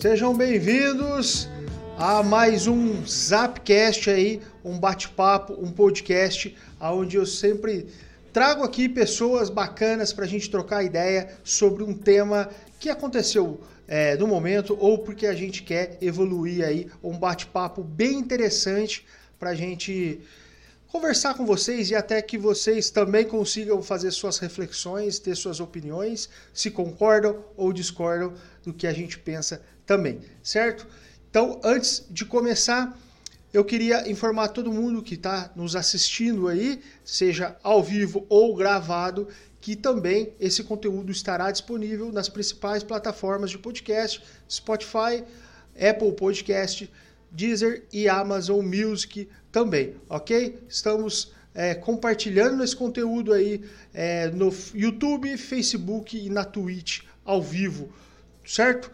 Sejam bem-vindos a mais um Zapcast aí, um bate-papo, um podcast, onde eu sempre trago aqui pessoas bacanas para a gente trocar ideia sobre um tema que aconteceu é, no momento ou porque a gente quer evoluir aí, um bate-papo bem interessante para a gente conversar com vocês e até que vocês também consigam fazer suas reflexões, ter suas opiniões, se concordam ou discordam do que a gente pensa também, certo? Então, antes de começar, eu queria informar todo mundo que está nos assistindo aí, seja ao vivo ou gravado, que também esse conteúdo estará disponível nas principais plataformas de podcast, Spotify, Apple Podcast, Deezer e Amazon Music também, ok? Estamos é, compartilhando esse conteúdo aí é, no YouTube, Facebook e na Twitch ao vivo, certo?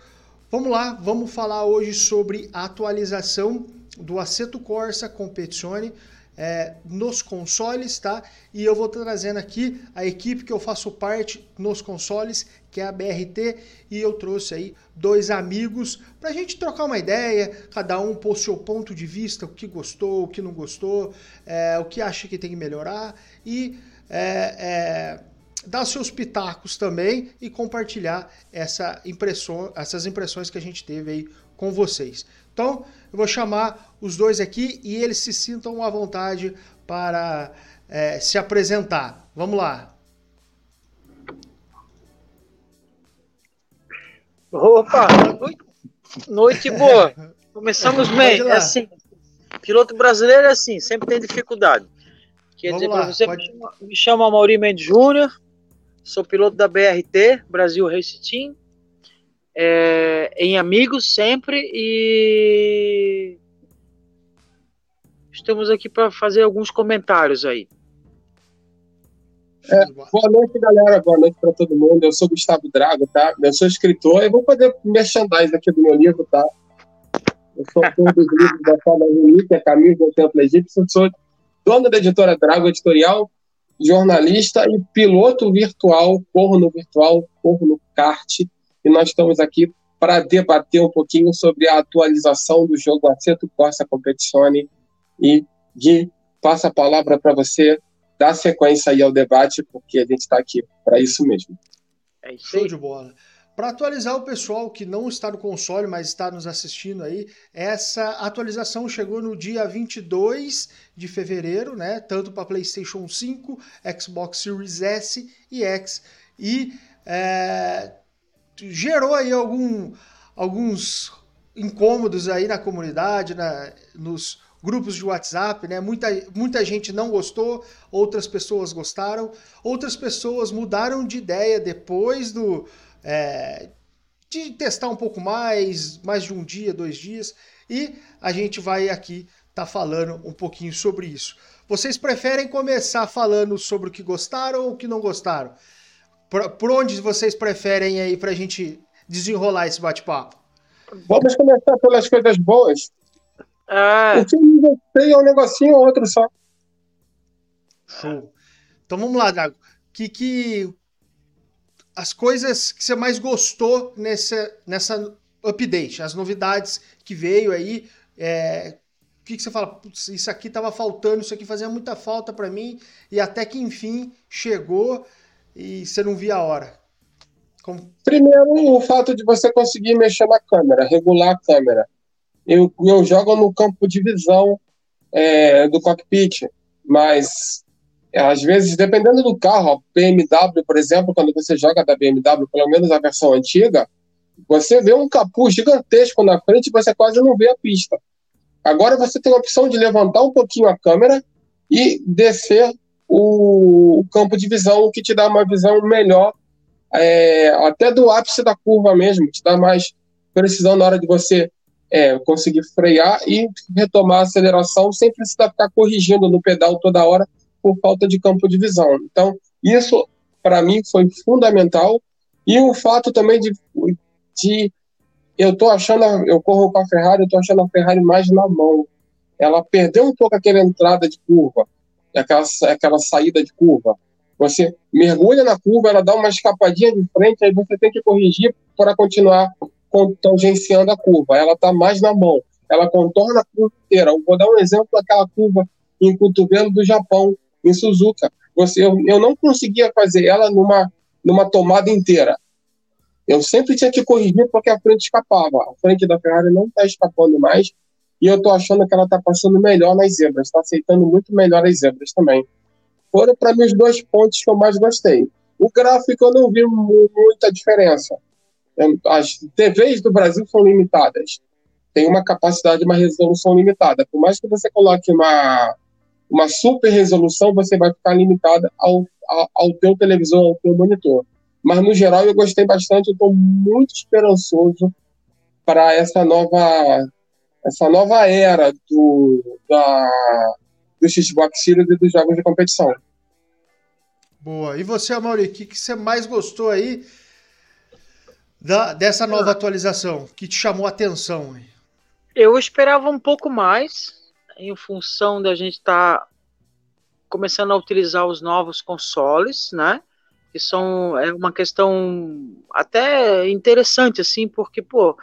Vamos lá, vamos falar hoje sobre a atualização do Assetto Corsa Competizione é, nos consoles, tá? E eu vou trazendo aqui a equipe que eu faço parte nos consoles, que é a BRT, e eu trouxe aí dois amigos para a gente trocar uma ideia, cada um pôr seu ponto de vista, o que gostou, o que não gostou, é, o que acha que tem que melhorar e é, é dar seus pitacos também e compartilhar essa impressão, essas impressões que a gente teve aí com vocês. Então, eu vou chamar os dois aqui e eles se sintam à vontade para é, se apresentar. Vamos lá. Opa, noite, noite boa. Começamos bem. É assim, piloto brasileiro é assim, sempre tem dificuldade. Quer Vamos dizer para você, pode... me chama Mauri Mendes Júnior, sou piloto da BRT, Brasil Race Team é, em amigos sempre e estamos aqui para fazer alguns comentários aí. É, boa noite, galera. Boa noite para todo mundo. Eu sou Gustavo Drago, tá? Eu sou escritor. Eu vou fazer merchandise aqui do meu livro, tá? Eu sou autor dos livros da Fala Relíquia, Caminho do Templo Egípcio. Sou dono da editora Drago Editorial, jornalista e piloto virtual, corro no virtual, corro no kart e nós estamos aqui para debater um pouquinho sobre a atualização do jogo Aceto Corsa Competizione e Gui, passa a palavra para você dar sequência aí ao debate, porque a gente está aqui para isso mesmo. É isso Show de bola. Para atualizar o pessoal que não está no console, mas está nos assistindo aí, essa atualização chegou no dia 22 de fevereiro, né? Tanto para PlayStation 5, Xbox Series S e X. E é, gerou aí algum, alguns incômodos aí na comunidade, na, nos grupos de WhatsApp, né? Muita, muita gente não gostou, outras pessoas gostaram, outras pessoas mudaram de ideia depois do é, de testar um pouco mais, mais de um dia, dois dias, e a gente vai aqui tá falando um pouquinho sobre isso. Vocês preferem começar falando sobre o que gostaram ou o que não gostaram? Por, por onde vocês preferem aí para a gente desenrolar esse bate-papo? Vamos começar pelas coisas boas. Ah. O que gostei é um negocinho ou outro só. Show. Então vamos lá, Dago. Que, que as coisas que você mais gostou nessa, nessa update, as novidades que veio aí, é, o que, que você fala? Putz, isso aqui estava faltando, isso aqui fazia muita falta para mim e até que enfim chegou e você não via a hora? Como... Primeiro, o fato de você conseguir mexer na câmera, regular a câmera. Eu, eu jogo no campo de visão é, do cockpit, mas é, às vezes, dependendo do carro, a BMW, por exemplo, quando você joga da BMW, pelo menos a versão antiga, você vê um capuz gigantesco na frente e você quase não vê a pista. Agora você tem a opção de levantar um pouquinho a câmera e descer o, o campo de visão, que te dá uma visão melhor, é, até do ápice da curva mesmo, te dá mais precisão na hora de você é, conseguir frear e retomar a aceleração sem precisar ficar corrigindo no pedal toda hora por falta de campo de visão. Então, isso para mim foi fundamental. E o fato também de, de eu tô achando, eu corro com a Ferrari, eu tô achando a Ferrari mais na mão. Ela perdeu um pouco aquela entrada de curva aquela, aquela saída de curva. Você mergulha na curva, ela dá uma escapadinha de frente, aí você tem que corrigir para continuar tangenciando a curva, ela está mais na mão, ela contorna a curva inteira. Eu vou dar um exemplo daquela curva em cotovelo do Japão, em Suzuka. Você, eu, eu não conseguia fazer ela numa, numa tomada inteira. Eu sempre tinha que corrigir porque a frente escapava. A frente da Ferrari não está escapando mais e eu estou achando que ela está passando melhor nas zebras, está aceitando muito melhor as zebras também. Foram para mim os dois pontos que eu mais gostei. O gráfico eu não vi muita diferença. As TVs do Brasil são limitadas. Tem uma capacidade, uma resolução limitada. Por mais que você coloque uma, uma super resolução, você vai ficar limitada ao, ao, ao teu televisor, ao teu monitor. Mas, no geral, eu gostei bastante. Eu estou muito esperançoso para essa nova essa nova era do, da, do Xbox Series e dos jogos de competição. Boa. E você, Amaury, o que, que você mais gostou aí da, dessa nova atualização? que te chamou a atenção? Eu esperava um pouco mais, em função da gente estar tá começando a utilizar os novos consoles, né? que são é uma questão até interessante assim, porque pô,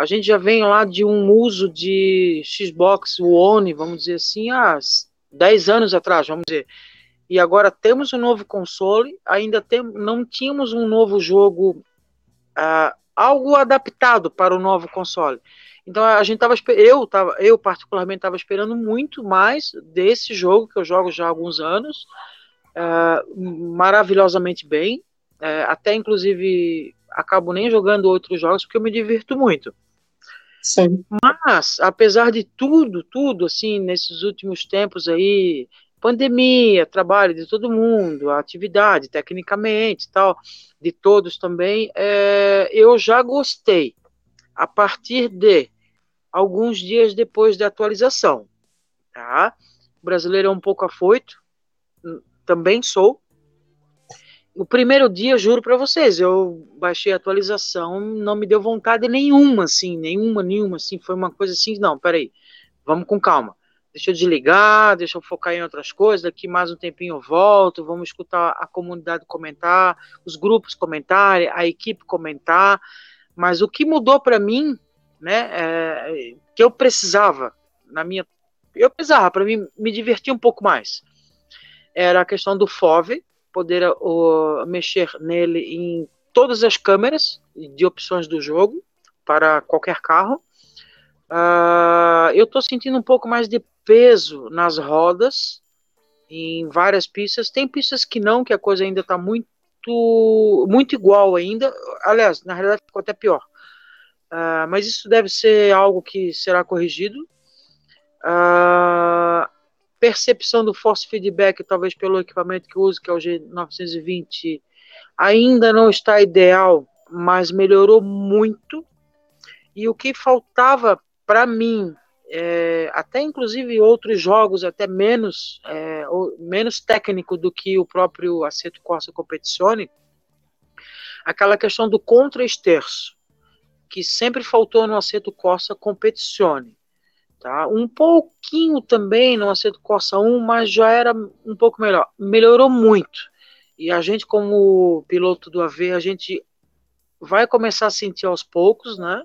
a gente já vem lá de um uso de Xbox One, vamos dizer assim, há 10 anos atrás, vamos dizer. E agora temos um novo console, ainda tem, não tínhamos um novo jogo, uh, algo adaptado para o novo console. Então a gente tava, eu tava, eu particularmente estava esperando muito mais desse jogo que eu jogo já há alguns anos uh, maravilhosamente bem. Uh, até inclusive acabo nem jogando outros jogos porque eu me divirto muito. Sim. Mas, apesar de tudo, tudo, assim, nesses últimos tempos aí, pandemia, trabalho de todo mundo, atividade, tecnicamente tal, de todos também, é, eu já gostei. A partir de alguns dias depois da atualização, tá? O brasileiro é um pouco afoito, também sou. O primeiro dia, juro para vocês, eu baixei a atualização, não me deu vontade nenhuma, assim, nenhuma, nenhuma, assim, foi uma coisa assim, não, peraí, vamos com calma. Deixa eu desligar, deixa eu focar em outras coisas, daqui mais um tempinho eu volto, vamos escutar a comunidade comentar, os grupos comentarem, a equipe comentar, mas o que mudou para mim, né, é, que eu precisava, na minha, eu precisava, para mim, me divertir um pouco mais, era a questão do FOV, poder uh, mexer nele em todas as câmeras de opções do jogo para qualquer carro. Uh, eu estou sentindo um pouco mais de peso nas rodas em várias pistas. Tem pistas que não, que a coisa ainda está muito muito igual ainda. Aliás, na realidade ficou até pior. Uh, mas isso deve ser algo que será corrigido. Uh, percepção do force feedback, talvez pelo equipamento que uso, que é o G920, ainda não está ideal, mas melhorou muito. E o que faltava para mim, é, até inclusive outros jogos, até menos, é, menos técnico do que o próprio Assetto Corsa Competizione, aquela questão do contra-esterço, que sempre faltou no Assetto Corsa Competizione. Tá? Um pouquinho também no Aceto Corsa 1, mas já era um pouco melhor. Melhorou muito. E a gente, como piloto do AV, a gente vai começar a sentir aos poucos, né?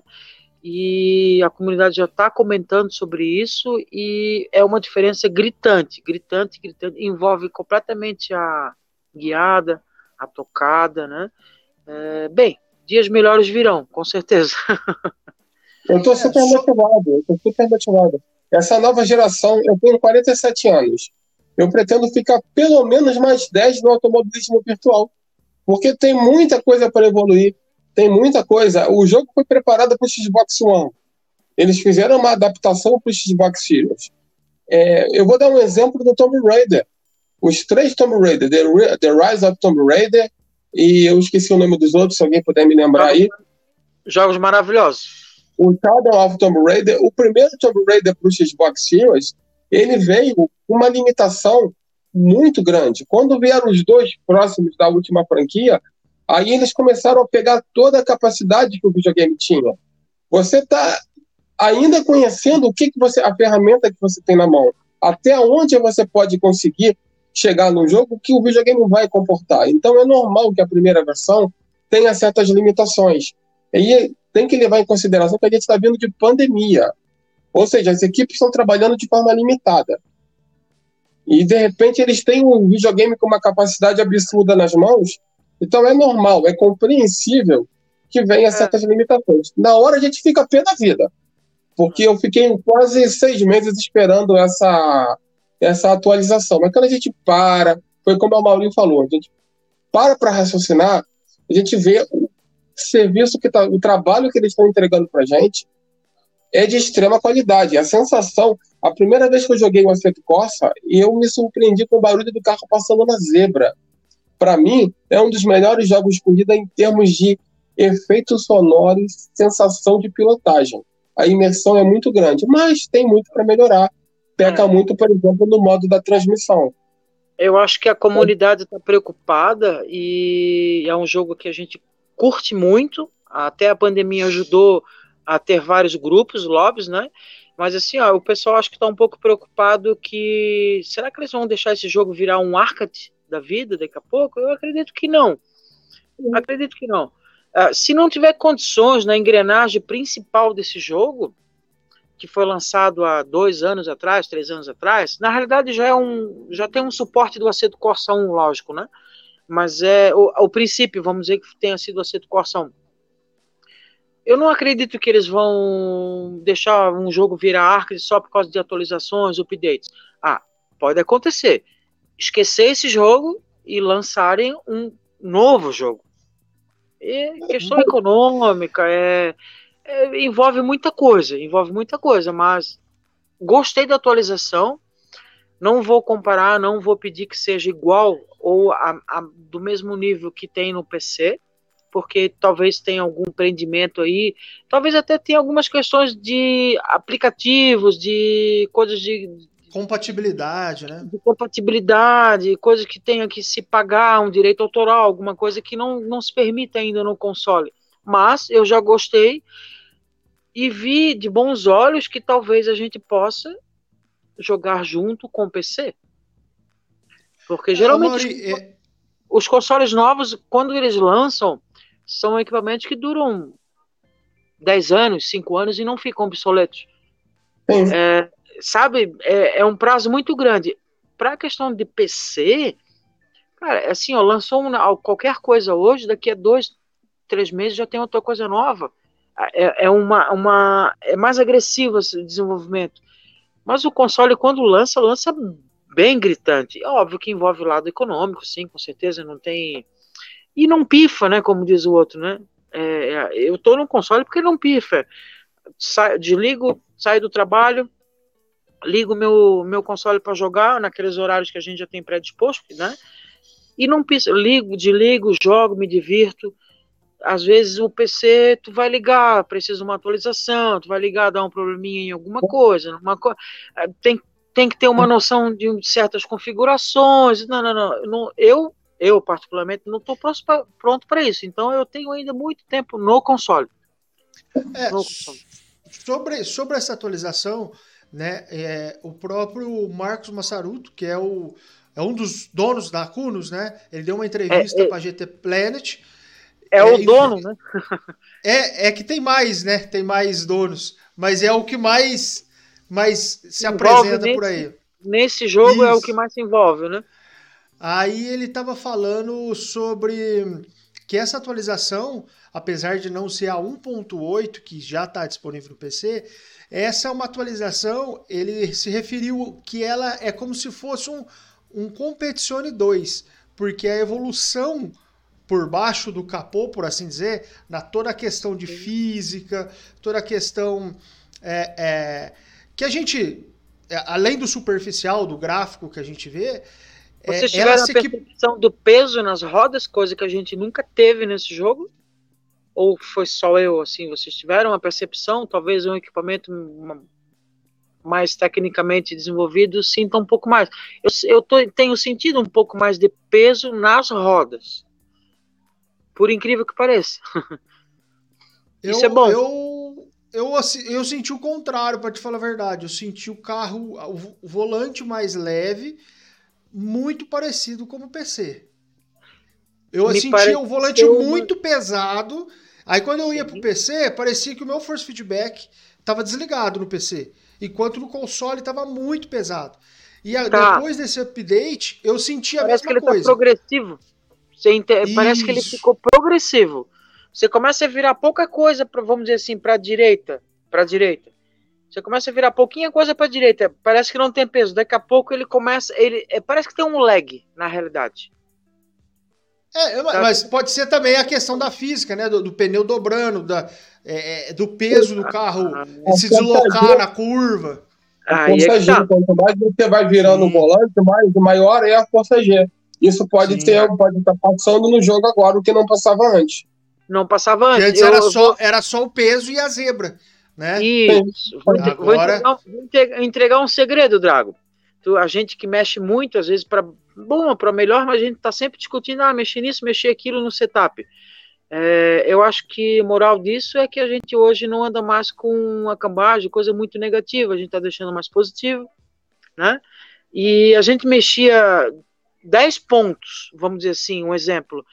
E a comunidade já está comentando sobre isso e é uma diferença gritante, gritante, gritante. Envolve completamente a guiada, a tocada, né? É, bem, dias melhores virão, com certeza. Eu tô super motivado, eu tô super motivado. Essa nova geração, eu tenho 47 anos. Eu pretendo ficar pelo menos mais 10 no automobilismo virtual. Porque tem muita coisa para evoluir, tem muita coisa. O jogo foi preparado para o Xbox One. Eles fizeram uma adaptação para o Xbox Series. É, eu vou dar um exemplo do Tomb Raider. Os três Tomb Raider, The, The Rise of Tomb Raider, e eu esqueci o nome dos outros, se alguém puder me lembrar aí. Jogos maravilhosos o Shadow of Tomb Raider, o primeiro Tomb Raider para o Xbox Series, ele veio com uma limitação muito grande. Quando vieram os dois próximos da última franquia, aí eles começaram a pegar toda a capacidade que o videogame tinha. Você está ainda conhecendo o que, que você, a ferramenta que você tem na mão, até onde você pode conseguir chegar no jogo que o videogame vai comportar. Então é normal que a primeira versão tenha certas limitações. E tem que levar em consideração que a gente está vindo de pandemia. Ou seja, as equipes estão trabalhando de forma limitada. E, de repente, eles têm um videogame com uma capacidade absurda nas mãos. Então, é normal, é compreensível que venha é. certas limitações. Na hora, a gente fica pé da vida. Porque eu fiquei quase seis meses esperando essa, essa atualização. Mas quando a gente para, foi como o Maurinho falou, a gente para para raciocinar, a gente vê serviço que tá, o trabalho que eles estão entregando para gente é de extrema qualidade. A sensação, a primeira vez que eu joguei o Assetto Corsa, eu me surpreendi com o barulho do carro passando na zebra. Para mim, é um dos melhores jogos de corrida em termos de efeitos sonoros, sensação de pilotagem. A imersão é muito grande, mas tem muito para melhorar. Peca é. muito, por exemplo, no modo da transmissão. Eu acho que a comunidade está preocupada e é um jogo que a gente curte muito. Até a pandemia ajudou a ter vários grupos, lobbies, né? Mas assim, ó, o pessoal acho que está um pouco preocupado que será que eles vão deixar esse jogo virar um arcade da vida daqui a pouco? Eu acredito que não. Acredito que não. Uh, se não tiver condições na engrenagem principal desse jogo, que foi lançado há dois anos atrás, três anos atrás, na realidade já é um, já tem um suporte do Aceto Corsa 1, lógico, né? Mas é o, o princípio, vamos dizer que tenha sido o Aceto Corsa 1 eu não acredito que eles vão deixar um jogo virar arcade só por causa de atualizações, updates. Ah, pode acontecer. Esquecer esse jogo e lançarem um novo jogo. É questão econômica, é, é, envolve muita coisa, envolve muita coisa, mas gostei da atualização. Não vou comparar, não vou pedir que seja igual ou a, a, do mesmo nível que tem no PC, porque talvez tenha algum prendimento aí, talvez até tenha algumas questões de aplicativos, de coisas de compatibilidade, né? De compatibilidade, coisas que tenha que se pagar um direito autoral, alguma coisa que não, não se permite ainda no console. Mas eu já gostei e vi de bons olhos que talvez a gente possa jogar junto com o PC. Porque é, geralmente Mauri, os, é... os consoles novos, quando eles lançam, são equipamentos que duram 10 anos, 5 anos e não ficam obsoletos. É, sabe, é, é, um prazo muito grande. Para a questão de PC, cara, é assim, ó, lançou uma, qualquer coisa hoje, daqui a dois, três meses já tem outra coisa nova. É, é uma, uma, é mais agressivo esse desenvolvimento. Mas o console, quando lança, lança bem gritante. É óbvio que envolve o lado econômico, sim, com certeza, não tem e não pifa, né? Como diz o outro, né? É, é eu tô no console porque não pifa. Desligo, saio do trabalho, ligo meu, meu console para jogar naqueles horários que a gente já tem predisposto, né? E não pisa, ligo, desligo, jogo, me divirto. Às vezes o PC tu vai ligar, precisa de uma atualização, tu vai ligar, dar um probleminha em alguma coisa, co é, tem tem que ter uma noção de certas configurações. Não, não, não. não eu eu, particularmente, não estou pronto para isso. Então, eu tenho ainda muito tempo no console. É, no console. Sobre, sobre essa atualização, né, é, o próprio Marcos Massaruto, que é, o, é um dos donos da Cunos, né, ele deu uma entrevista é, é, para a GT Planet. É, o dono, né? é, é que tem mais, né? Tem mais donos, mas é o que mais, mais se apresenta por aí. Nesse jogo Isso. é o que mais se envolve, né? Aí ele estava falando sobre que essa atualização, apesar de não ser a 1.8 que já está disponível no PC, essa é uma atualização, ele se referiu que ela é como se fosse um, um Competizione 2, porque a evolução por baixo do capô, por assim dizer, na toda a questão de física, toda a questão é, é, que a gente, é, além do superficial, do gráfico que a gente vê, vocês é, tiveram a percepção do peso nas rodas, coisa que a gente nunca teve nesse jogo? Ou foi só eu, assim, vocês tiveram uma percepção, talvez um equipamento mais tecnicamente desenvolvido sinta um pouco mais. Eu, eu tô, tenho sentido um pouco mais de peso nas rodas. Por incrível que pareça. Isso eu, é bom. Eu, eu, eu senti o contrário, para te falar a verdade. Eu senti o carro, o volante mais leve muito parecido com o PC. Eu Me senti um volante muito pesado, Aí quando eu ia pro PC, parecia que o meu force feedback tava desligado no PC, enquanto no console tava muito pesado. E tá. depois desse update, eu senti a Parece mesma que ele tá progressivo. Inter... Parece que ele ficou progressivo. Você começa a virar pouca coisa, pra, vamos dizer assim, para direita, para direita. Você começa a virar pouquinha coisa para direita, parece que não tem peso. Daqui a pouco ele começa, ele é, parece que tem um lag na realidade. É, mas pode ser também a questão da física, né? Do, do pneu dobrando, da, é, é do peso do carro ah, se deslocar na curva. A força é G, tá. quanto mais você vai virando o volante, mais, maior é a força G. Isso pode Sim. ter, pode estar passando no jogo agora, o que não passava antes. Não passava antes. antes era, só, era só o peso e a zebra. Né? Isso. Vou, agora... vou, entregar, vou entregar um segredo, Drago. Tu, a gente que mexe muito, às vezes, para bom para melhor, mas a gente está sempre discutindo, ah, mexer nisso, mexer aquilo no setup. É, eu acho que moral disso é que a gente hoje não anda mais com a cambagem, coisa muito negativa, a gente está deixando mais positivo, né? E a gente mexia 10 pontos, vamos dizer assim, um exemplo,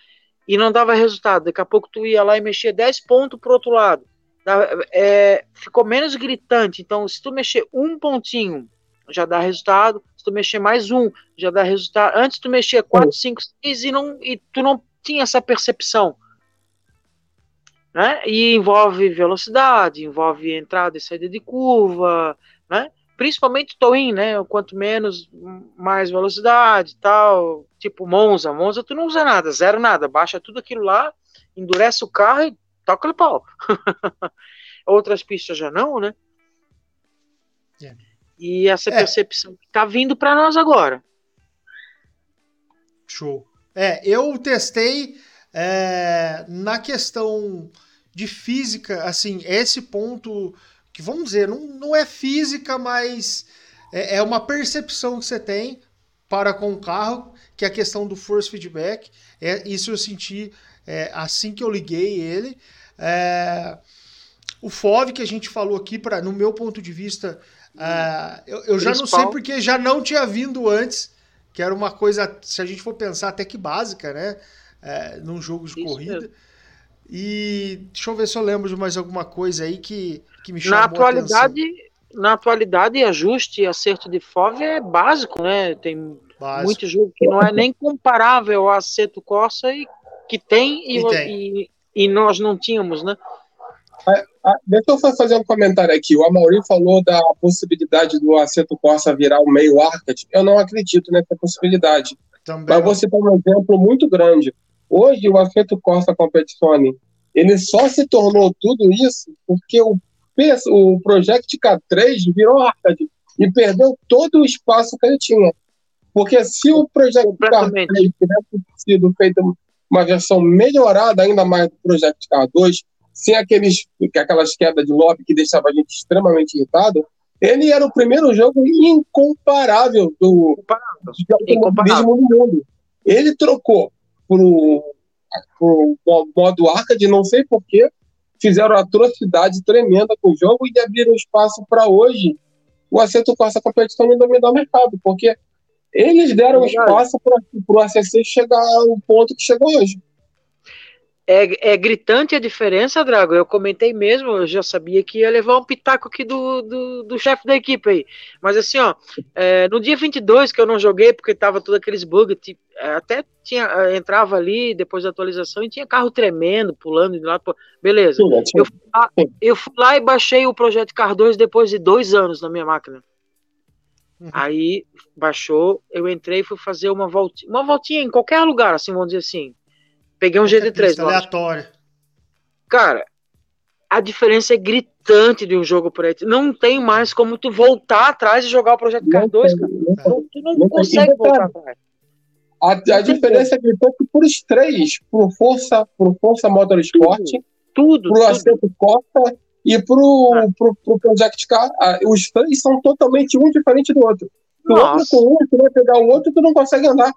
e não dava resultado. Daqui a pouco tu ia lá e mexia 10 pontos para outro lado. É, ficou menos gritante. Então, se tu mexer um pontinho, já dá resultado. Se tu mexer mais um, já dá resultado. Antes tu mexia 4, 5, 6 e, não, e tu não tinha essa percepção. Né? E envolve velocidade, envolve entrada e saída de curva, né? Principalmente Toin, né? Quanto menos, mais velocidade tal. Tipo Monza. Monza tu não usa nada, zero nada. Baixa tudo aquilo lá, endurece o carro e toca o pau. Outras pistas já não, né? É. E essa é. percepção que tá vindo para nós agora. Show. É, eu testei é, na questão de física, assim, esse ponto que vamos dizer, não, não é física, mas é, é uma percepção que você tem para com o carro, que é a questão do force feedback. É, isso eu senti é, assim que eu liguei ele. É, o FOV que a gente falou aqui, pra, no meu ponto de vista, é, eu, eu já não sei porque já não tinha vindo antes, que era uma coisa, se a gente for pensar, até que básica, né? É, num jogo de Isso corrida. E deixa eu ver se eu lembro de mais alguma coisa aí que, que me chamou na atualidade, Na atualidade, ajuste e acerto de FOV é básico, né? Tem básico. muito jogo que não é nem comparável ao acerto Corsa e que tem e, e, tem. e, e nós não tínhamos, né? Deixa eu fazer um comentário aqui. O Amaury falou da possibilidade do Aceto Corsa virar um meio arcade. Eu não acredito nessa possibilidade. Também. Mas vou citar um exemplo muito grande. Hoje, o Aceto Corsa Competizione, ele só se tornou tudo isso porque o, o Project K3 virou arcade e perdeu todo o espaço que ele tinha. Porque se o Project K3 tivesse sido feito uma versão melhorada ainda mais do Project K2, sem aqueles, aquelas quedas de lobby que deixava a gente extremamente irritado, ele era o primeiro jogo incomparável do automobilismo no mundo. Ele trocou pro, pro modo arcade, não sei porquê, fizeram atrocidade tremenda com o jogo e abriram espaço para hoje o Aceto Corsa Competição não dominar o mercado, porque eles deram é espaço para o ACC chegar ao ponto que chegou hoje. É, é, gritante a diferença, Drago. Eu comentei mesmo, eu já sabia que ia levar um pitaco aqui do, do, do chefe da equipe aí. Mas assim, ó, é, no dia 22 que eu não joguei porque tava todos aqueles bugs, tipo, até tinha, é, entrava ali depois da atualização e tinha carro tremendo, pulando de lá. Beleza. Eu fui, lá, eu fui lá e baixei o projeto Car 2 depois de dois anos na minha máquina. Uhum. Aí baixou, eu entrei e fui fazer uma voltinha, uma voltinha em qualquer lugar, assim, vamos dizer assim Peguei um GT3. Aleatório. Cara, a diferença é gritante de um jogo por aí. Não tem mais como tu voltar atrás e jogar o Projeto Car 2, cara. Não, tu não, não consegue voltar atrás. A, a diferença é gritante por os três, por Força, por Força Motorsport, tudo, pro Aceto Costa e pro, ah. pro, pro Project Car. Os três são totalmente um diferente do outro. Tu anda com um, tu vai pegar o outro, tu não consegue andar.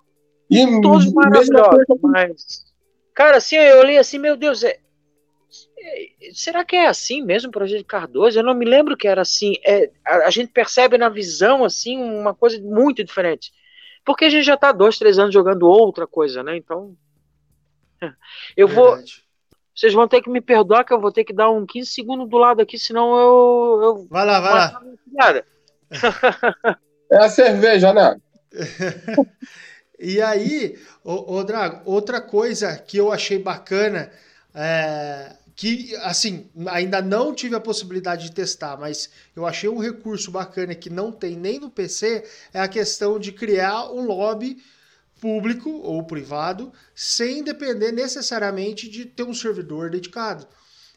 E Todos maravilhosos, mas Cara, assim, eu olhei assim, meu Deus, é, é, será que é assim mesmo o projeto Cardoso? Eu não me lembro que era assim. É, a, a, gente percebe na visão, assim, uma coisa muito diferente. Porque a gente já está dois, três anos jogando outra coisa, né? Então. Eu vou. vocês vão ter que me perdoar que eu vou ter que dar um 15 segundos do lado aqui, senão eu. eu vai lá, vai lá. é a cerveja, né? E aí, ô, Drago, outra coisa que eu achei bacana, é, que, assim, ainda não tive a possibilidade de testar, mas eu achei um recurso bacana que não tem nem no PC, é a questão de criar um lobby público ou privado, sem depender necessariamente de ter um servidor dedicado.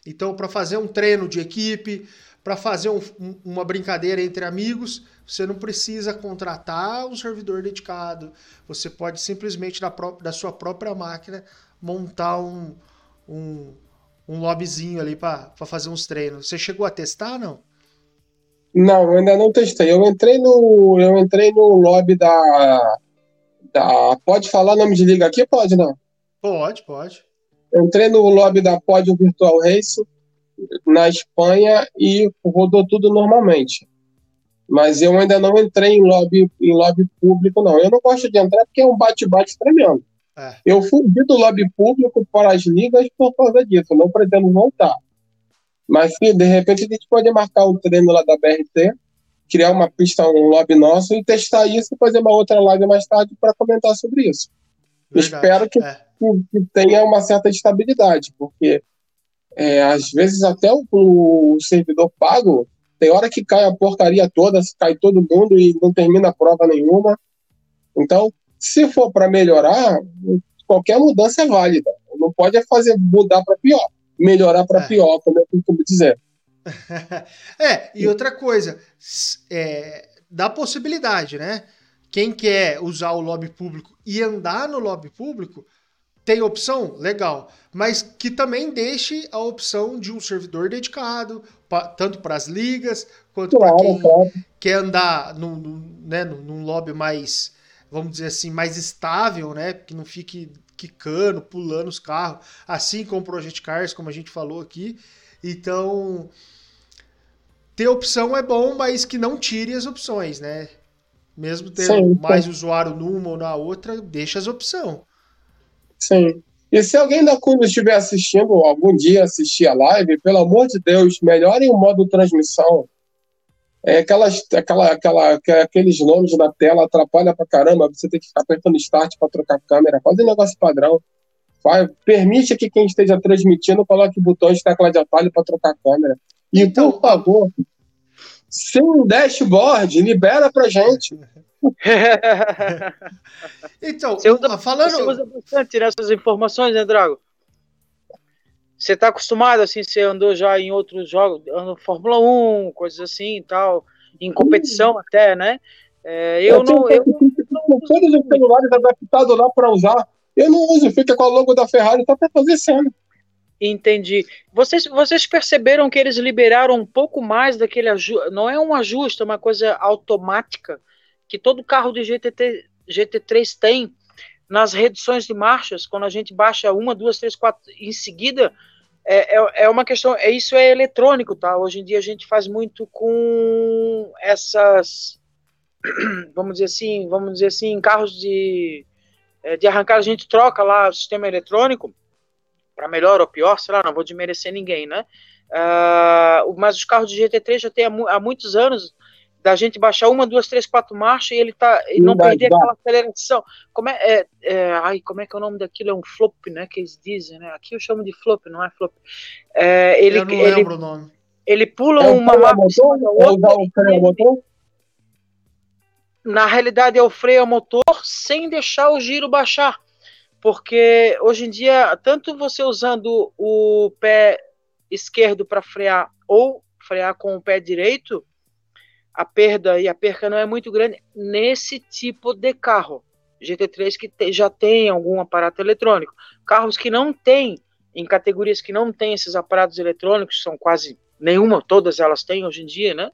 Então, para fazer um treino de equipe, para fazer um, uma brincadeira entre amigos, você não precisa contratar um servidor dedicado. Você pode simplesmente da, própria, da sua própria máquina montar um, um, um lobbyzinho ali para fazer uns treinos. Você chegou a testar, não? Não, eu ainda não testei. Eu entrei no, eu entrei no lobby da Tá, pode falar nome de liga aqui? Pode, não? Pode, pode. Eu entrei no lobby da Pódio Virtual Race na Espanha e rodou tudo normalmente. Mas eu ainda não entrei em lobby, em lobby público, não. Eu não gosto de entrar porque é um bate-bate tremendo. É. Eu fugi do lobby público para as ligas por causa disso. Eu não pretendo voltar. Mas se de repente a gente pode marcar um treino lá da BRT criar uma pista, um lobby nosso e testar isso e fazer uma outra live mais tarde para comentar sobre isso. Verdade, Espero que, é. que, tenha uma certa estabilidade, porque é, às vezes até o, o, servidor pago tem hora que cai a porcaria toda, cai todo mundo e não termina a prova nenhuma. Então, se for para melhorar, qualquer mudança é válida. Não pode fazer mudar para pior, melhorar para é. pior, como eu costumo dizer. é, e outra coisa, é, dá possibilidade, né? Quem quer usar o lobby público e andar no lobby público, tem opção? Legal. Mas que também deixe a opção de um servidor dedicado, pra, tanto para as ligas, quanto claro, para quem claro. quer andar num, num, né, num lobby mais, vamos dizer assim, mais estável, né? Que não fique quicando, pulando os carros, assim como o Project Cars, como a gente falou aqui. Então, ter opção é bom, mas que não tire as opções, né? Mesmo tendo sim, mais usuário numa ou na outra, deixa as opções. Sim. E se alguém da Cuba estiver assistindo, algum dia assistir a live, pelo amor de Deus, melhorem o modo transmissão. É aquelas, aquela, aquela, aqueles nomes na tela atrapalha pra caramba. Você tem que ficar apertando start para trocar câmera. Faz um negócio padrão. Vai, permite que quem esteja transmitindo coloque botões de tecla de atalho para trocar câmera. E, então, por favor, sem um dashboard, libera pra gente. então, você usa, falando. Você usa bastante nessas informações, né, Drago? Você tá acostumado, assim, você andou já em outros jogos, andou Fórmula 1, coisas assim e tal, em competição hum. até, né? É, eu, eu, não. Eu, não, todos os celulares adaptados lá para usar. Eu não uso, fica com a logo da Ferrari, tá para fazer cena. Entendi. Vocês, vocês perceberam que eles liberaram um pouco mais daquele ajuste? Não é um ajuste, é uma coisa automática que todo carro de GTT, GT3 tem nas reduções de marchas, quando a gente baixa uma, duas, três, quatro, em seguida, é, é, é uma questão, é, isso é eletrônico, tá? Hoje em dia a gente faz muito com essas, vamos dizer assim, vamos dizer assim, carros de, é, de arrancar, a gente troca lá o sistema eletrônico, para melhor ou pior, sei lá, não vou desmerecer ninguém, né? Uh, mas os carros de GT3 já tem há, há, muitos anos da gente baixar uma, duas, três, quatro marchas e ele tá e não perder aquela aceleração. Como é, é, é, ai, como é que é o nome daquilo? É um flop, né? Que eles dizem, né? Aqui eu chamo de flop, não é flop. É, ele, eu não ele, lembro o nome. Ele pula é uma marcha na realidade é o freio a motor sem deixar o giro baixar porque hoje em dia, tanto você usando o pé esquerdo para frear ou frear com o pé direito, a perda e a perca não é muito grande nesse tipo de carro. GT3 que te, já tem algum aparato eletrônico. Carros que não têm, em categorias que não têm esses aparatos eletrônicos, são quase nenhuma, todas elas têm hoje em dia, né?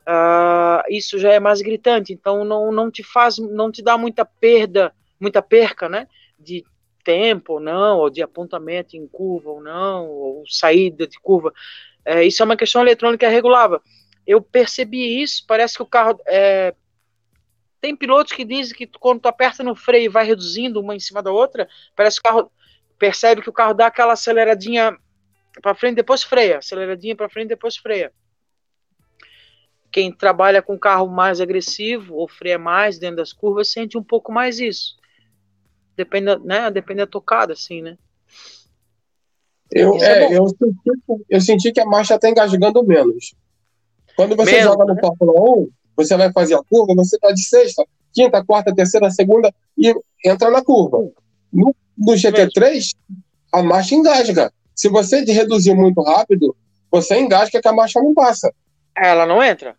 Uh, isso já é mais gritante, então não, não te faz, não te dá muita perda, muita perca, né? De tempo ou não, ou de apontamento em curva ou não, ou saída de curva. É, isso é uma questão eletrônica regulável. Eu percebi isso, parece que o carro. É, tem pilotos que dizem que quando tu aperta no freio e vai reduzindo uma em cima da outra, parece que o carro percebe que o carro dá aquela aceleradinha para frente, depois freia, aceleradinha para frente, depois freia. Quem trabalha com carro mais agressivo ou freia mais dentro das curvas sente um pouco mais isso. Depende, né? Depende da tocada, assim, né? Eu, é, é eu, senti, eu senti que a marcha está engasgando menos. Quando você menos, joga no né? Fórmula 1, você vai fazer a curva, você está de sexta, quinta, quarta, terceira, segunda e entra na curva. No, no GT3, a marcha engasga. Se você reduzir muito rápido, você engasga que a marcha não passa. Ela não entra.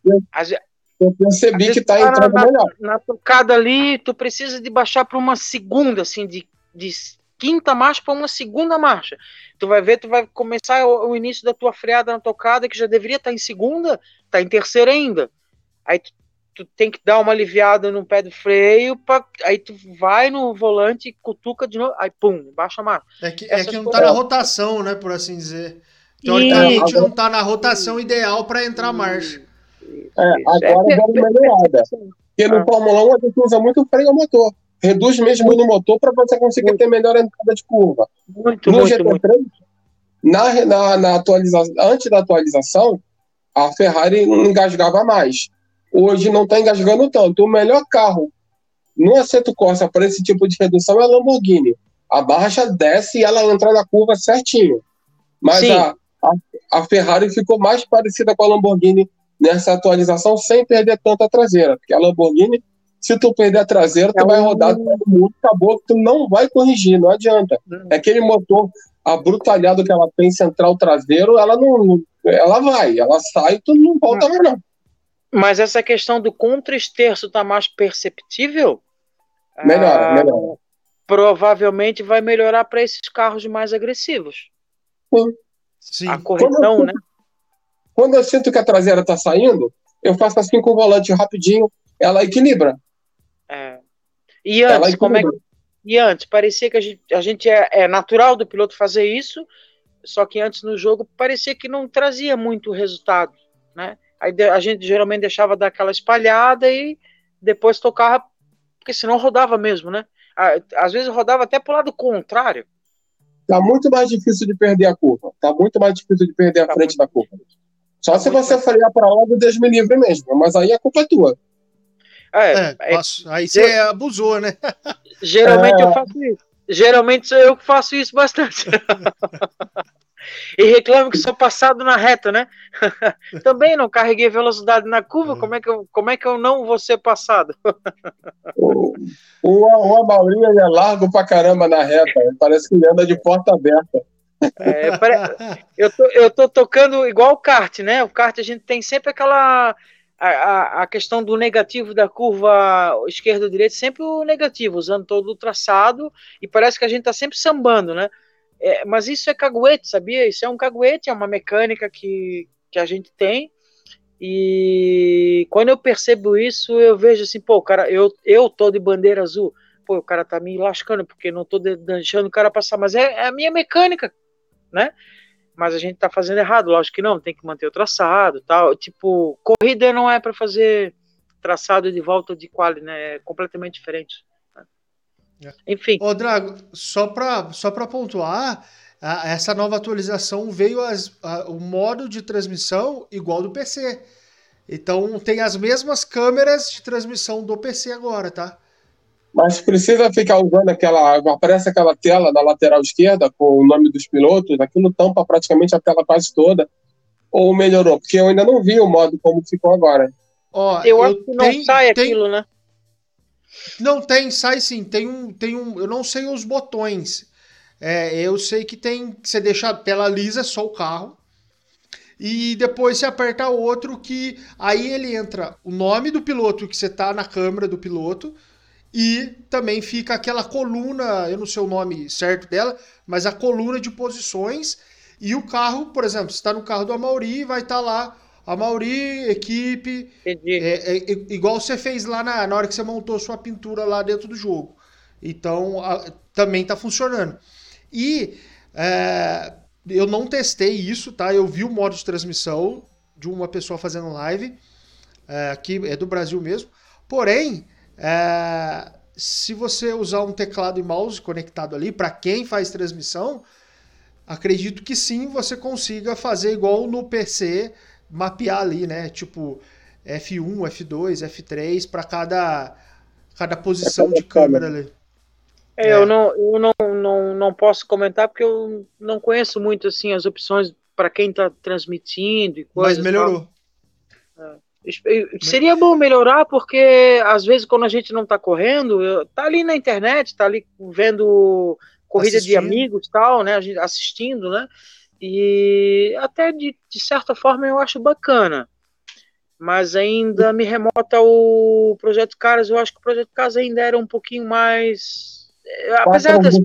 Eu percebi que está entrando na, melhor. Na tocada ali, tu precisa de baixar para uma segunda, assim, de, de quinta marcha para uma segunda marcha. Tu vai ver, tu vai começar o, o, início da tua freada na tocada, que já deveria estar tá em segunda, tá em terceira ainda. Aí tu, tu, tem que dar uma aliviada no pé do freio, pra, aí tu vai no volante, e cutuca de novo, aí pum, baixa a marcha. É que, é que não tá na rotação, né, por assim dizer. Teoricamente não tá na rotação ideal para entrar a É, agora é, uma melhorada. Porque no ah. Fórmula 1 a gente usa muito freio a motor. Reduz mesmo no motor para você conseguir muito. ter melhor entrada de curva. Muito, no muito, GT3, muito. Na, na, na atualização, antes da atualização, a Ferrari engasgava mais. Hoje não está engasgando tanto. O melhor carro no Assetto Corsa para esse tipo de redução é a Lamborghini. A marcha desce e ela entra na curva certinho. Mas a, a, a Ferrari ficou mais parecida com a Lamborghini nessa atualização sem perder tanta traseira. Porque a Lamborghini, se tu perder a traseira, tu é vai rodar todo mundo, acabou, tu não vai corrigir, não adianta. Hum. É aquele motor abrutalhado que ela tem central traseiro, ela não. Ela vai, ela sai, tu não volta mais, não. Mas essa questão do contra-esterço tá mais perceptível? Melhora, ah, melhora. Provavelmente vai melhorar para esses carros mais agressivos. Sim. Sim. A correção, né? Quando eu sinto que a traseira está saindo, eu faço assim com o volante rapidinho, ela equilibra. É. E antes, como é que... E antes, parecia que a gente, a gente é, é, natural do piloto fazer isso, só que antes no jogo parecia que não trazia muito resultado, né? Aí a gente geralmente deixava dar aquela espalhada e depois tocava, porque senão rodava mesmo, né? Às vezes rodava até pro lado contrário. Tá muito mais difícil de perder a curva. Tá muito mais difícil de perder a tá frente da curva. Só se você frear para lá do Deus me livre mesmo, mas aí a culpa é tua. É, é, é aí você abusou, né? Geralmente é. eu faço isso. Geralmente sou eu que faço isso bastante. e reclamo que sou passado na reta, né? Também não carreguei velocidade na curva, como é que eu, como é que eu não vou ser passado? o, o, o Amaury é largo pra caramba na reta, parece que ele anda de porta aberta. É, eu, tô, eu tô tocando igual o kart, né? O kart a gente tem sempre aquela. A, a, questão do negativo da curva esquerda direita, sempre o negativo, usando todo o traçado, e parece que a gente tá sempre sambando, né? É, mas isso é caguete, sabia? Isso é um caguete, é uma mecânica que, que a gente tem. E quando eu percebo isso, eu vejo assim, pô, cara, eu, eu tô de bandeira azul, pô, o cara tá me lascando, porque não tô deixando o cara passar, mas é, é a minha mecânica, né? Mas a gente tá fazendo errado, lógico que não, tem que manter o traçado, tal. Tipo, corrida não é para fazer traçado de volta de quali, né? É completamente diferente. Né? É. Enfim. Ô, Drago, só para só para pontuar, a, essa nova atualização veio as, a, o modo de transmissão igual do PC. Então tem as mesmas câmeras de transmissão do PC agora, tá? Mas precisa ficar usando aquela. Aparece aquela tela na lateral esquerda com o nome dos pilotos, aquilo tampa praticamente a tela quase toda. Ou melhorou? Porque eu ainda não vi o modo como ficou agora. Ó, eu, eu acho que não tem, sai tem, aquilo, né? Não tem, sai sim. Tem um, tem um. Eu não sei os botões. É, eu sei que tem. Você deixa a tela lisa, só o carro. E depois você aperta outro que. Aí ele entra o nome do piloto que você tá na câmera do piloto e também fica aquela coluna, eu não sei o nome certo dela, mas a coluna de posições. E o carro, por exemplo, você está no carro do Amauri, vai estar tá lá a Mauri, equipe. É, é, é, igual você fez lá na, na hora que você montou sua pintura lá dentro do jogo. Então a, também está funcionando. E é, eu não testei isso, tá? Eu vi o modo de transmissão de uma pessoa fazendo live. É, aqui é do Brasil mesmo. Porém, é, se você usar um teclado e mouse conectado ali, para quem faz transmissão, acredito que sim, você consiga fazer igual no PC, mapear ali, né? Tipo F1, F2, F3 para cada cada posição de câmera ali. É, é. Eu, não, eu não, não, não posso comentar porque eu não conheço muito assim as opções para quem está transmitindo e coisas. Mas melhorou. É. Seria bom melhorar porque às vezes quando a gente não está correndo, tá ali na internet, tá ali vendo corrida assistindo. de amigos tal, né, assistindo, né? E até de, de certa forma eu acho bacana. Mas ainda me remota o Projeto Caras, eu acho que o Projeto Caras ainda era um pouquinho mais apesar das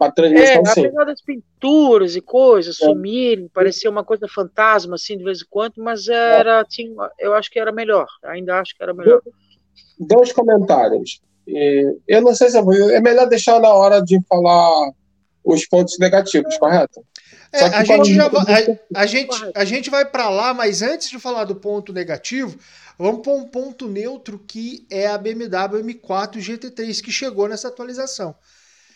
é, apesar das pinturas e coisas é. sumirem, parecia uma coisa fantasma assim de vez em quando, mas era, tinha, eu acho que era melhor. Ainda acho que era melhor. Dois comentários. Eu não sei se é melhor deixar na hora de falar os pontos negativos, correto? É, a, gente já vai, a, a, gente, a gente vai para lá, mas antes de falar do ponto negativo, vamos para um ponto neutro que é a BMW M4 GT3 que chegou nessa atualização.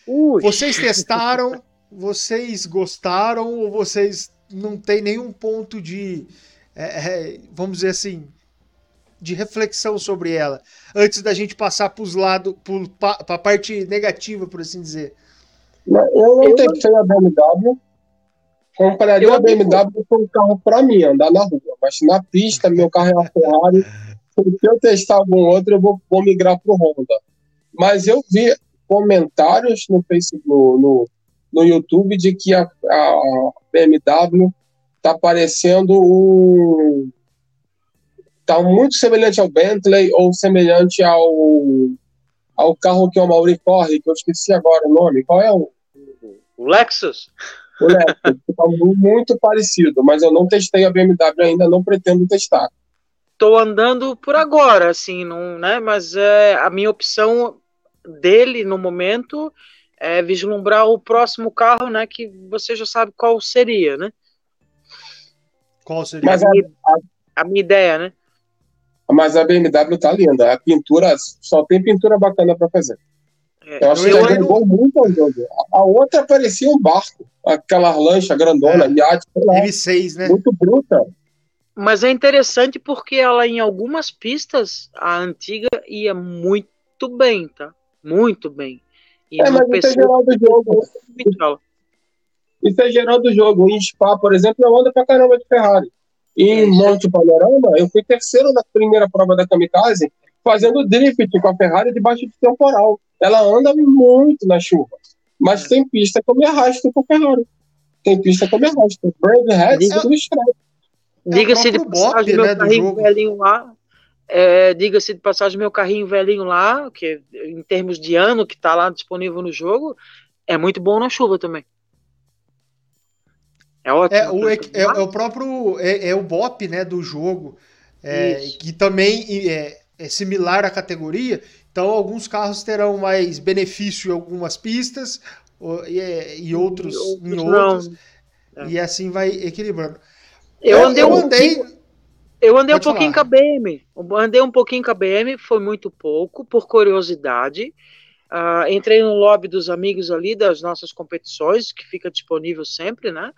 Ui. Vocês testaram, vocês gostaram ou vocês não tem nenhum ponto de, é, é, vamos dizer assim, de reflexão sobre ela, antes da gente passar para os lados, para a parte negativa, por assim dizer? Eu não testei a BMW, compraria a BMW por um carro para mim, andar na rua, mas na pista, meu carro é uma Ferrari, se eu testar algum outro, eu vou, vou migrar para o Honda. Mas eu vi comentários no Facebook, no, no, no YouTube de que a, a BMW está parecendo um está muito semelhante ao Bentley ou semelhante ao ao carro que o Mauri corre, que eu esqueci agora o nome. Qual é o? O Lexus. O Lexus, está muito parecido, mas eu não testei a BMW ainda, não pretendo testar. Estou andando por agora, assim, não, né? Mas é, a minha opção dele no momento é vislumbrar o próximo carro, né? Que você já sabe qual seria, né? Qual seria? Mas a, a, a minha ideia, né? Mas a BMW tá linda. A pintura só tem pintura bacana para fazer. É, eu acho que ela agregou muito ao jogo. A outra parecia um barco, aquela lancha grandona, é, iate, M6, né? Muito bruta. Mas é interessante porque ela, em algumas pistas, a antiga ia muito bem, tá? Muito bem. E é, mas isso é geral do jogo. Isso é geral do jogo. Em Spa, por exemplo, eu ando pra caramba de Ferrari. E em Monte Panorama, eu fui terceiro na primeira prova da Kamikaze, fazendo drift com a Ferrari debaixo de temporal. Ela anda muito na chuva. Mas é. tem pista que eu me arrasto com a Ferrari. Tem pista que eu me arrasto. Brave Hats é, Diga-se de passagem, meu né, carrinho velhinho lá, é, Diga-se de passagem, meu carrinho velhinho lá, que em termos de ano que está lá disponível no jogo, é muito bom na chuva também. É ótimo. É o, é, é, o próprio. É, é, o BOP né, do jogo, é, que também é, é similar à categoria. Então, alguns carros terão mais benefício em algumas pistas e, é, e outros, e outros em outras. E assim vai equilibrando. Eu andei, eu andei eu andei Pode um pouquinho falar. com a BM. Andei um pouquinho com a BM, foi muito pouco, por curiosidade. Uh, entrei no lobby dos amigos ali das nossas competições, que fica disponível sempre, né?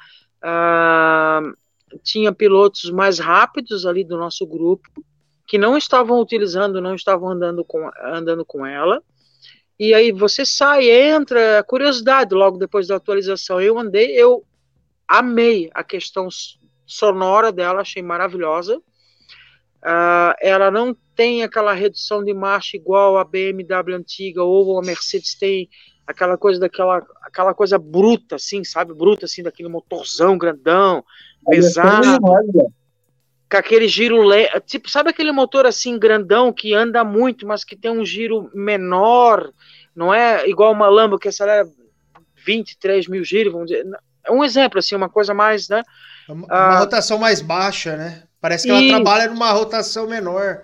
Uh, tinha pilotos mais rápidos ali do nosso grupo, que não estavam utilizando, não estavam andando com, andando com ela. E aí você sai, entra, curiosidade logo depois da atualização. Eu andei, eu amei a questão sonora dela, achei maravilhosa. Uh, ela não tem aquela redução de marcha igual a BMW antiga ou a Mercedes tem aquela coisa daquela aquela coisa bruta assim, sabe? Bruta assim daquele motorzão grandão, pesado. Com aquele giro tipo, sabe aquele motor assim grandão que anda muito, mas que tem um giro menor, não é igual uma Lambo que acelera 23 mil giros, vamos dizer. É um exemplo assim, uma coisa mais, né? Uma, uma uh, rotação mais baixa, né? Parece que ela trabalha numa rotação menor.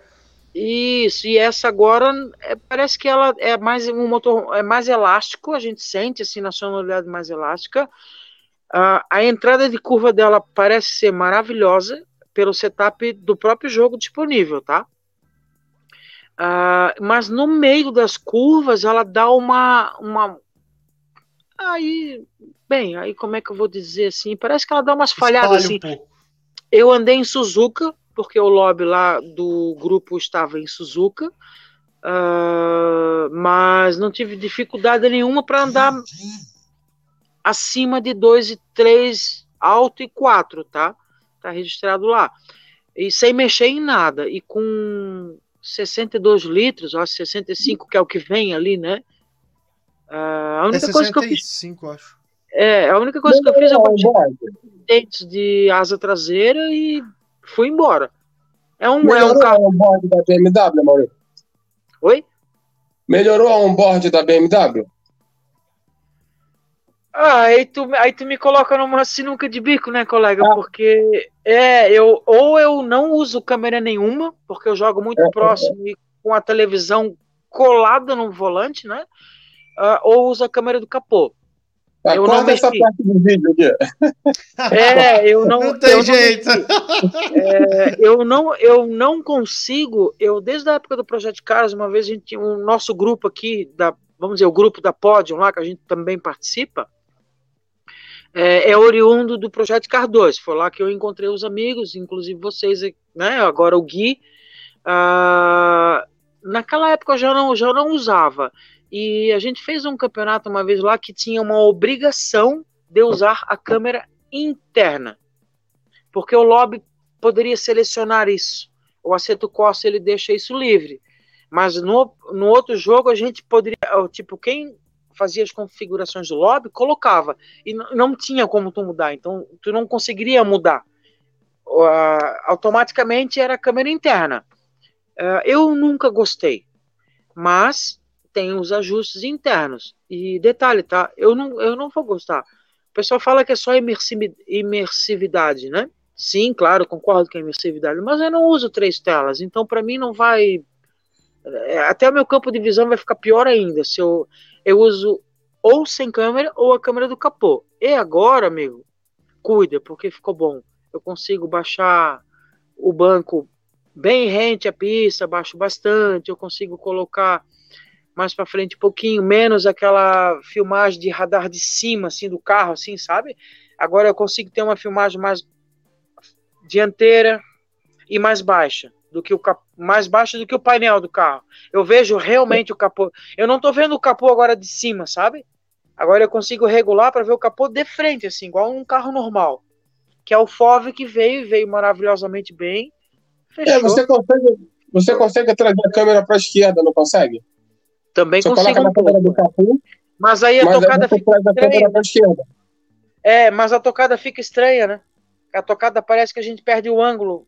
Isso, e essa agora é, parece que ela é mais um motor é mais elástico, a gente sente assim na sonoridade mais elástica. Uh, a entrada de curva dela parece ser maravilhosa pelo setup do próprio jogo disponível, tá? Uh, mas no meio das curvas ela dá uma, uma. Aí, bem, aí como é que eu vou dizer assim? Parece que ela dá umas falhadas assim. Um eu andei em Suzuka, porque o lobby lá do grupo estava em Suzuka, uh, mas não tive dificuldade nenhuma para andar acima de 2 e 3 alto e 4, tá? Tá registrado lá. E sem mexer em nada. E com 62 litros, acho 65, que é o que vem ali, né? Uh, a única é 65, coisa que eu fiz. acho. É, a única coisa que eu fiz é bati dentes de asa traseira e fui embora. É um, Melhorou é um carro. o onboard da BMW, Maurício? Oi? Melhorou a onboard da BMW? Ah, aí tu, aí tu me coloca numa sinuca de bico, né, colega? Ah. Porque é, eu ou eu não uso câmera nenhuma, porque eu jogo muito é, próximo é. e com a televisão colada no volante, né? Uh, ou uso a câmera do capô. Tá, eu não essa parte do vídeo aqui. É, eu não. Não tem eu jeito. Não, é, eu, não, eu não consigo. Eu, desde a época do Projeto Caras, uma vez a gente tinha um nosso grupo aqui, da, vamos dizer, o grupo da Podium lá, que a gente também participa, é, é oriundo do Projeto Cardoso. Foi lá que eu encontrei os amigos, inclusive vocês, né? Agora o Gui. Ah, naquela época eu já não, já não usava. E a gente fez um campeonato uma vez lá que tinha uma obrigação de usar a câmera interna, porque o lobby poderia selecionar isso. O Aceto Costa ele deixa isso livre, mas no, no outro jogo a gente poderia, tipo, quem fazia as configurações do lobby colocava e não tinha como tu mudar, então tu não conseguiria mudar. Uh, automaticamente era câmera interna. Uh, eu nunca gostei, mas tem os ajustes internos. E detalhe, tá? Eu não, eu não vou gostar. O pessoal fala que é só imersividade, né? Sim, claro, concordo com a imersividade, mas eu não uso três telas, então para mim não vai. É, até o meu campo de visão vai ficar pior ainda se eu, eu uso ou sem câmera ou a câmera do capô. E agora, amigo, cuida, porque ficou bom. Eu consigo baixar o banco bem rente à pista, baixo bastante, eu consigo colocar mais para frente um pouquinho, menos aquela filmagem de radar de cima, assim, do carro, assim, sabe? Agora eu consigo ter uma filmagem mais dianteira e mais baixa do que o cap... mais baixa do que o painel do carro. Eu vejo realmente o capô. Eu não estou vendo o capô agora de cima, sabe? Agora eu consigo regular para ver o capô de frente, assim, igual um carro normal. Que é o FOV que veio, veio maravilhosamente bem. Fechou. É, você consegue, você consegue trazer a câmera para a esquerda, não consegue? Também Você consigo um pouco. Do mas aí a mas tocada fica estranha. É, mas a tocada fica estranha, né? A tocada parece que a gente perde o ângulo,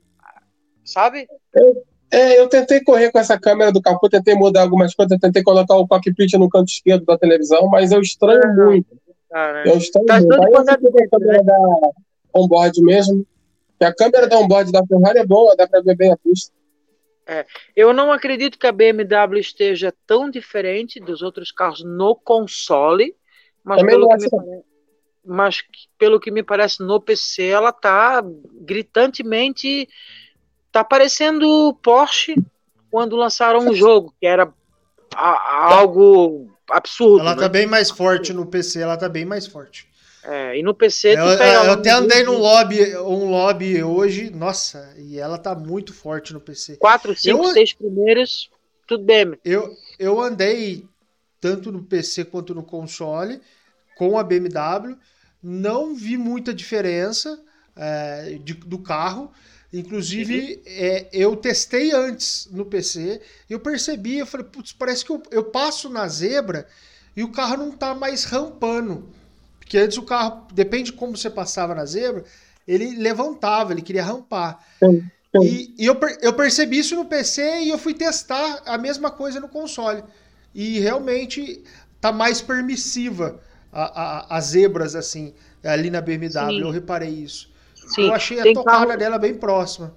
sabe? É, é, eu tentei correr com essa câmera do capô, tentei mudar algumas coisas, tentei colocar o cockpit no canto esquerdo da televisão, mas eu estranho ah, muito. Ah, né? Eu estranho tá muito. Aí eu fiquei a câmera né? da onboard mesmo, que a câmera da onboard da Ferrari é boa, dá pra ver bem a pista. É, eu não acredito que a BMW esteja tão diferente dos outros carros no console, mas pelo, que me, mas pelo que me parece no PC ela está gritantemente tá parecendo Porsche quando lançaram um jogo que era a, a algo absurdo. Ela né? tá bem mais forte no PC, ela tá bem mais forte. É, e no PC eu, eu, eu até andei num lobby, um lobby hoje, nossa, e ela tá muito forte no PC. 4, 5, 6 primeiras, tudo bem. Eu, eu andei tanto no PC quanto no console com a BMW, não vi muita diferença é, de, do carro. Inclusive, é, eu testei antes no PC, eu percebi, eu falei, putz, parece que eu, eu passo na zebra e o carro não tá mais rampando. Porque antes o carro, depende de como você passava na zebra, ele levantava, ele queria rampar. Sim, sim. E, e eu, eu percebi isso no PC e eu fui testar a mesma coisa no console. E realmente tá mais permissiva as zebras, assim, ali na BMW. Sim. Eu reparei isso. Sim. Eu achei a tocada carro... dela bem próxima.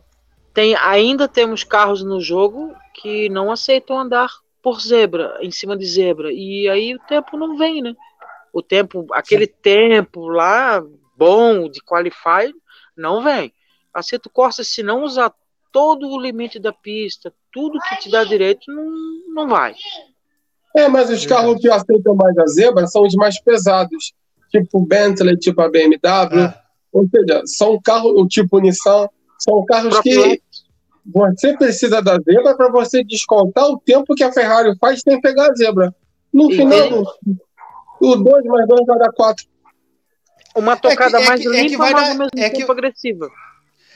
Tem, ainda temos carros no jogo que não aceitam andar por zebra, em cima de zebra. E aí o tempo não vem, né? O tempo, aquele Sim. tempo lá bom de qualify não vem. Aceto Corsa, se não usar todo o limite da pista, tudo que te dá direito, não, não vai. É, mas os carros que aceitam mais a zebra são os mais pesados, tipo Bentley, tipo a BMW, ah. ou seja, são carros, o tipo Nissan, são carros que você precisa da zebra para você descontar o tempo que a Ferrari faz sem pegar a zebra. No e final, o 2 mais 2 vai dar 4. Uma tocada é que, mais é que, limpa, é que vai mas dar, ao mesmo é tempo que, agressiva.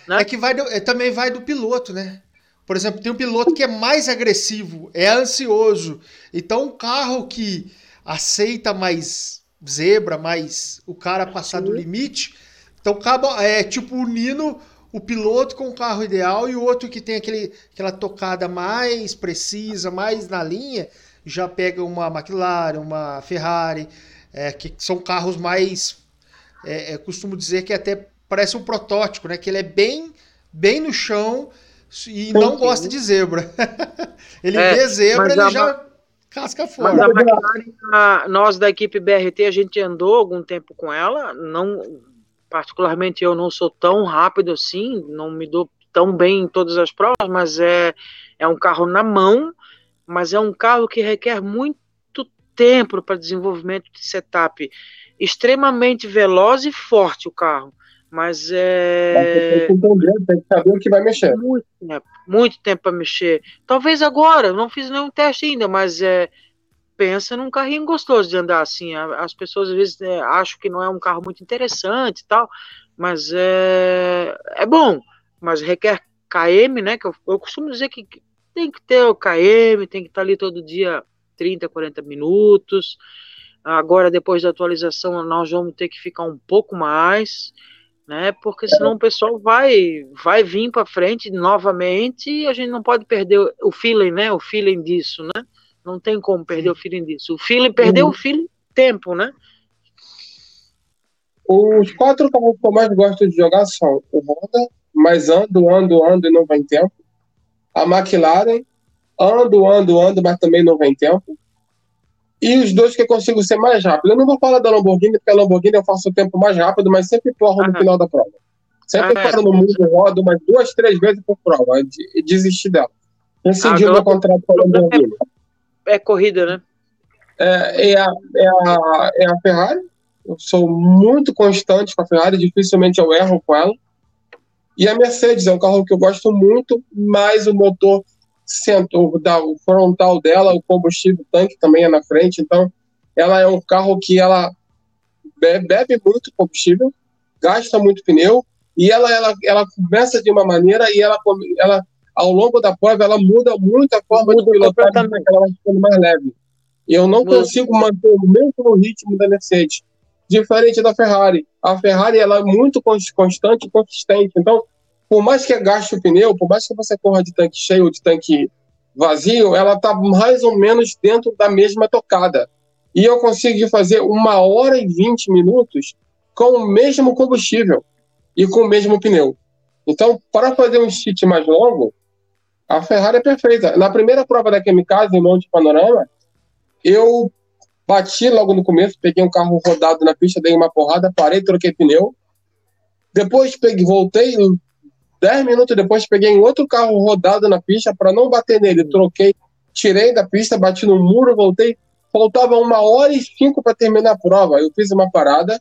Né? É que vai do, é, também vai do piloto, né? Por exemplo, tem um piloto que é mais agressivo, é ansioso. Então, um carro que aceita mais zebra, mais o cara passar do limite. Então, acaba, é tipo unindo o piloto com o carro ideal e o outro que tem aquele, aquela tocada mais precisa, mais na linha, já pega uma McLaren, uma Ferrari, é, que são carros mais. É, é, costumo dizer que até parece um protótipo, né? Que ele é bem, bem no chão e não gosta de zebra. ele é, vê zebra, ele já casca fora. Mas a McLaren, nós da equipe BRT, a gente andou algum tempo com ela, não particularmente eu não sou tão rápido assim, não me dou tão bem em todas as provas, mas é, é um carro na mão, mas é um carro que requer muito tempo para desenvolvimento de setup. Extremamente veloz e forte o carro. Mas é. Tem que, saber o que vai mexer. Muito tempo, muito tempo para mexer. Talvez agora, não fiz nenhum teste ainda, mas é. Pensa num carrinho gostoso de andar assim. As pessoas às vezes é, acham que não é um carro muito interessante e tal, mas é, é bom. Mas requer KM, né? Que eu, eu costumo dizer que tem que ter o KM, tem que estar ali todo dia 30, 40 minutos. Agora, depois da atualização, nós vamos ter que ficar um pouco mais né? Porque senão o pessoal vai vai vir para frente novamente e a gente não pode perder o feeling, né? O feeling disso, né? Não tem como perder o feeling disso. O feeling perdeu uhum. o feeling tempo, né? Os quatro que eu mais gosto de jogar são o Honda, mas ando, ando, ando e não vem tempo. A McLaren, ando, ando, ando, mas também não vem tempo e os dois que eu consigo ser mais rápido. Eu não vou falar da Lamborghini, porque a Lamborghini eu faço o tempo mais rápido, mas sempre porro no final da prova. Sempre paro no mundo, rodo umas duas, três vezes por prova e desisti dela. Rescindi o meu contrato com a Lamborghini. É, é corrida, né? É, é, a, é, a, é a Ferrari. Eu sou muito constante com a Ferrari, dificilmente eu erro com ela. E a Mercedes é um carro que eu gosto muito, mas o motor centro, da, o frontal dela, o combustível, o tanque também é na frente, então ela é um carro que ela bebe, bebe muito combustível, gasta muito pneu, e ela, ela, ela começa de uma maneira e ela, ela ao longo da prova ela muda muito a forma muda de pilotar, ela vai ficando mais leve. E eu não muda. consigo manter o mesmo ritmo da Mercedes, diferente da Ferrari. A Ferrari ela é muito constante e consistente, então por mais que gaste o pneu, por mais que você corra de tanque cheio ou de tanque vazio, ela está mais ou menos dentro da mesma tocada. E eu consegui fazer uma hora e vinte minutos com o mesmo combustível e com o mesmo pneu. Então, para fazer um cheat mais longo, a Ferrari é perfeita. Na primeira prova da Kamikaze, em Monte Panorama, eu bati logo no começo, peguei um carro rodado na pista, dei uma porrada, parei, troquei pneu. Depois peguei, voltei, Dez minutos depois, peguei em outro carro rodado na pista para não bater nele. Troquei, tirei da pista, bati no muro, voltei. Faltava uma hora e cinco para terminar a prova. Eu fiz uma parada,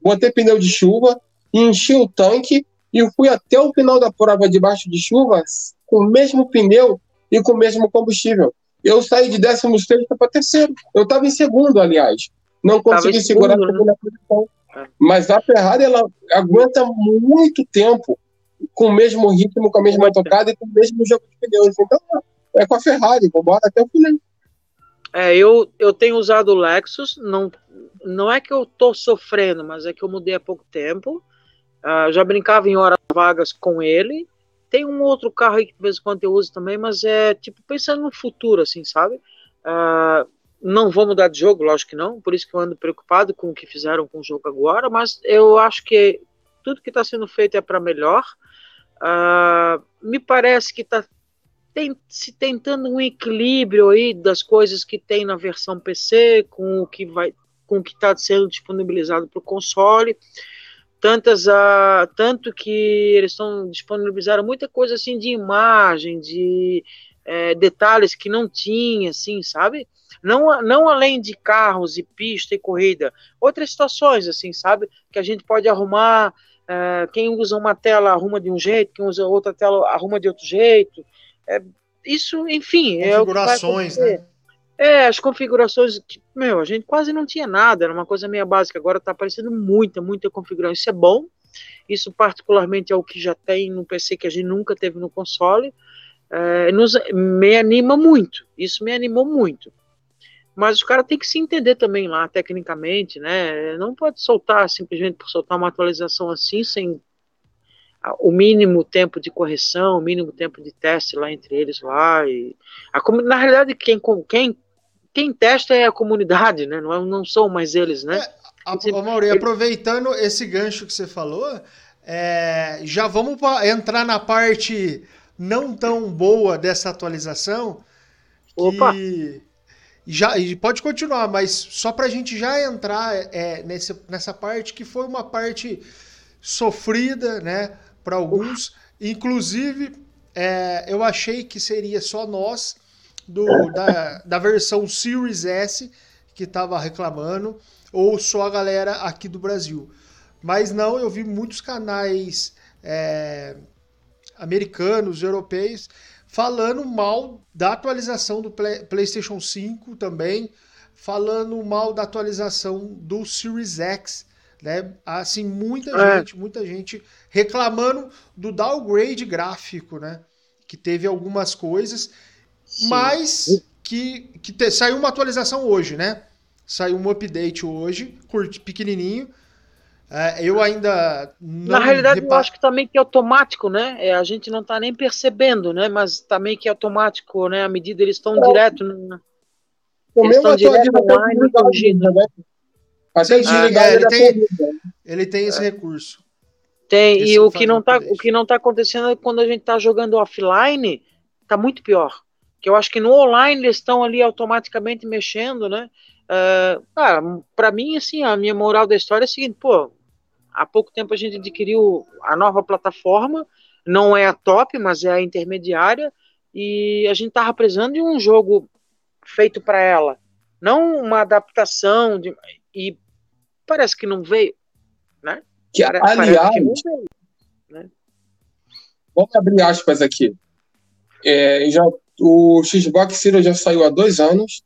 botei pneu de chuva, enchi o tanque e fui até o final da prova debaixo de chuva com o mesmo pneu e com o mesmo combustível. Eu saí de 16 para terceiro. Eu estava em segundo, aliás. Não consegui segurar a segunda posição. É. Mas a Ferrari ela aguenta muito tempo com o mesmo ritmo, com a mesma tocada e com o mesmo jogo de pneus. Então, é com a Ferrari, vambora até o final. É, eu, eu tenho usado o Lexus, não, não é que eu tô sofrendo, mas é que eu mudei há pouco tempo. Uh, já brincava em horas vagas com ele. Tem um outro carro aí que de vez em quando eu uso também, mas é tipo pensando no futuro, assim, sabe? Uh, não vou mudar de jogo, lógico que não, por isso que eu ando preocupado com o que fizeram com o jogo agora, mas eu acho que tudo que está sendo feito é para melhor. Uh, me parece que está tem, se tentando um equilíbrio aí das coisas que tem na versão PC com o que vai com o que está sendo disponibilizado para o console. Tantas a tanto que eles estão disponibilizaram muita coisa assim de imagem, de é, detalhes que não tinha, assim, sabe? Não, não além de carros e pista e corrida, outras situações, assim, sabe? Que a gente pode arrumar. É, quem usa uma tela arruma de um jeito, quem usa outra tela arruma de outro jeito. É, isso, enfim. Configurações, é né? É, as configurações, meu, a gente quase não tinha nada, era uma coisa meio básica, agora está aparecendo muita, muita configuração. Isso é bom, isso particularmente é o que já tem no PC que a gente nunca teve no console. É, nos, me anima muito, isso me animou muito. Mas os caras têm que se entender também lá, tecnicamente, né? Não pode soltar simplesmente por soltar uma atualização assim, sem o mínimo tempo de correção, o mínimo tempo de teste lá entre eles lá. E a, na realidade, quem, quem, quem testa é a comunidade, né? Não, não são mais eles, né? É, a, Mauri, aproveitando esse gancho que você falou, é, já vamos entrar na parte não tão boa dessa atualização. Opa! já pode continuar, mas só para a gente já entrar é, nesse, nessa parte que foi uma parte sofrida, né, para alguns. Inclusive, é, eu achei que seria só nós do, da, da versão Series S que estava reclamando, ou só a galera aqui do Brasil. Mas não, eu vi muitos canais é, americanos, europeus, falando mal da atualização do Play, PlayStation 5 também, falando mal da atualização do Series X, né? Assim, muita é. gente, muita gente reclamando do downgrade gráfico, né? Que teve algumas coisas, Sim. mas que, que te, saiu uma atualização hoje, né? Saiu um update hoje, curto, pequenininho, é, eu ainda Na realidade, eu acho que também que é automático, né? É, a gente não está nem percebendo, né? Mas também que é automático, né? À medida eles estão é. direto. No... Eles estão direto online corrigindo. Né? Até ah, é, ele, tem, ele tem esse é. recurso. Tem, esse e o que, não tá, o que não tá acontecendo é quando a gente tá jogando offline, tá muito pior. Que eu acho que no online eles estão ali automaticamente mexendo, né? Uh, cara, pra mim, assim, a minha moral da história é a seguinte, pô, há pouco tempo a gente adquiriu a nova plataforma, não é a top, mas é a intermediária, e a gente estava precisando de um jogo feito para ela, não uma adaptação, de, e parece que não veio, né? Que, Pare, aliás, que veio, né? vamos abrir aspas aqui. É, já, o Xbox Series já saiu há dois anos,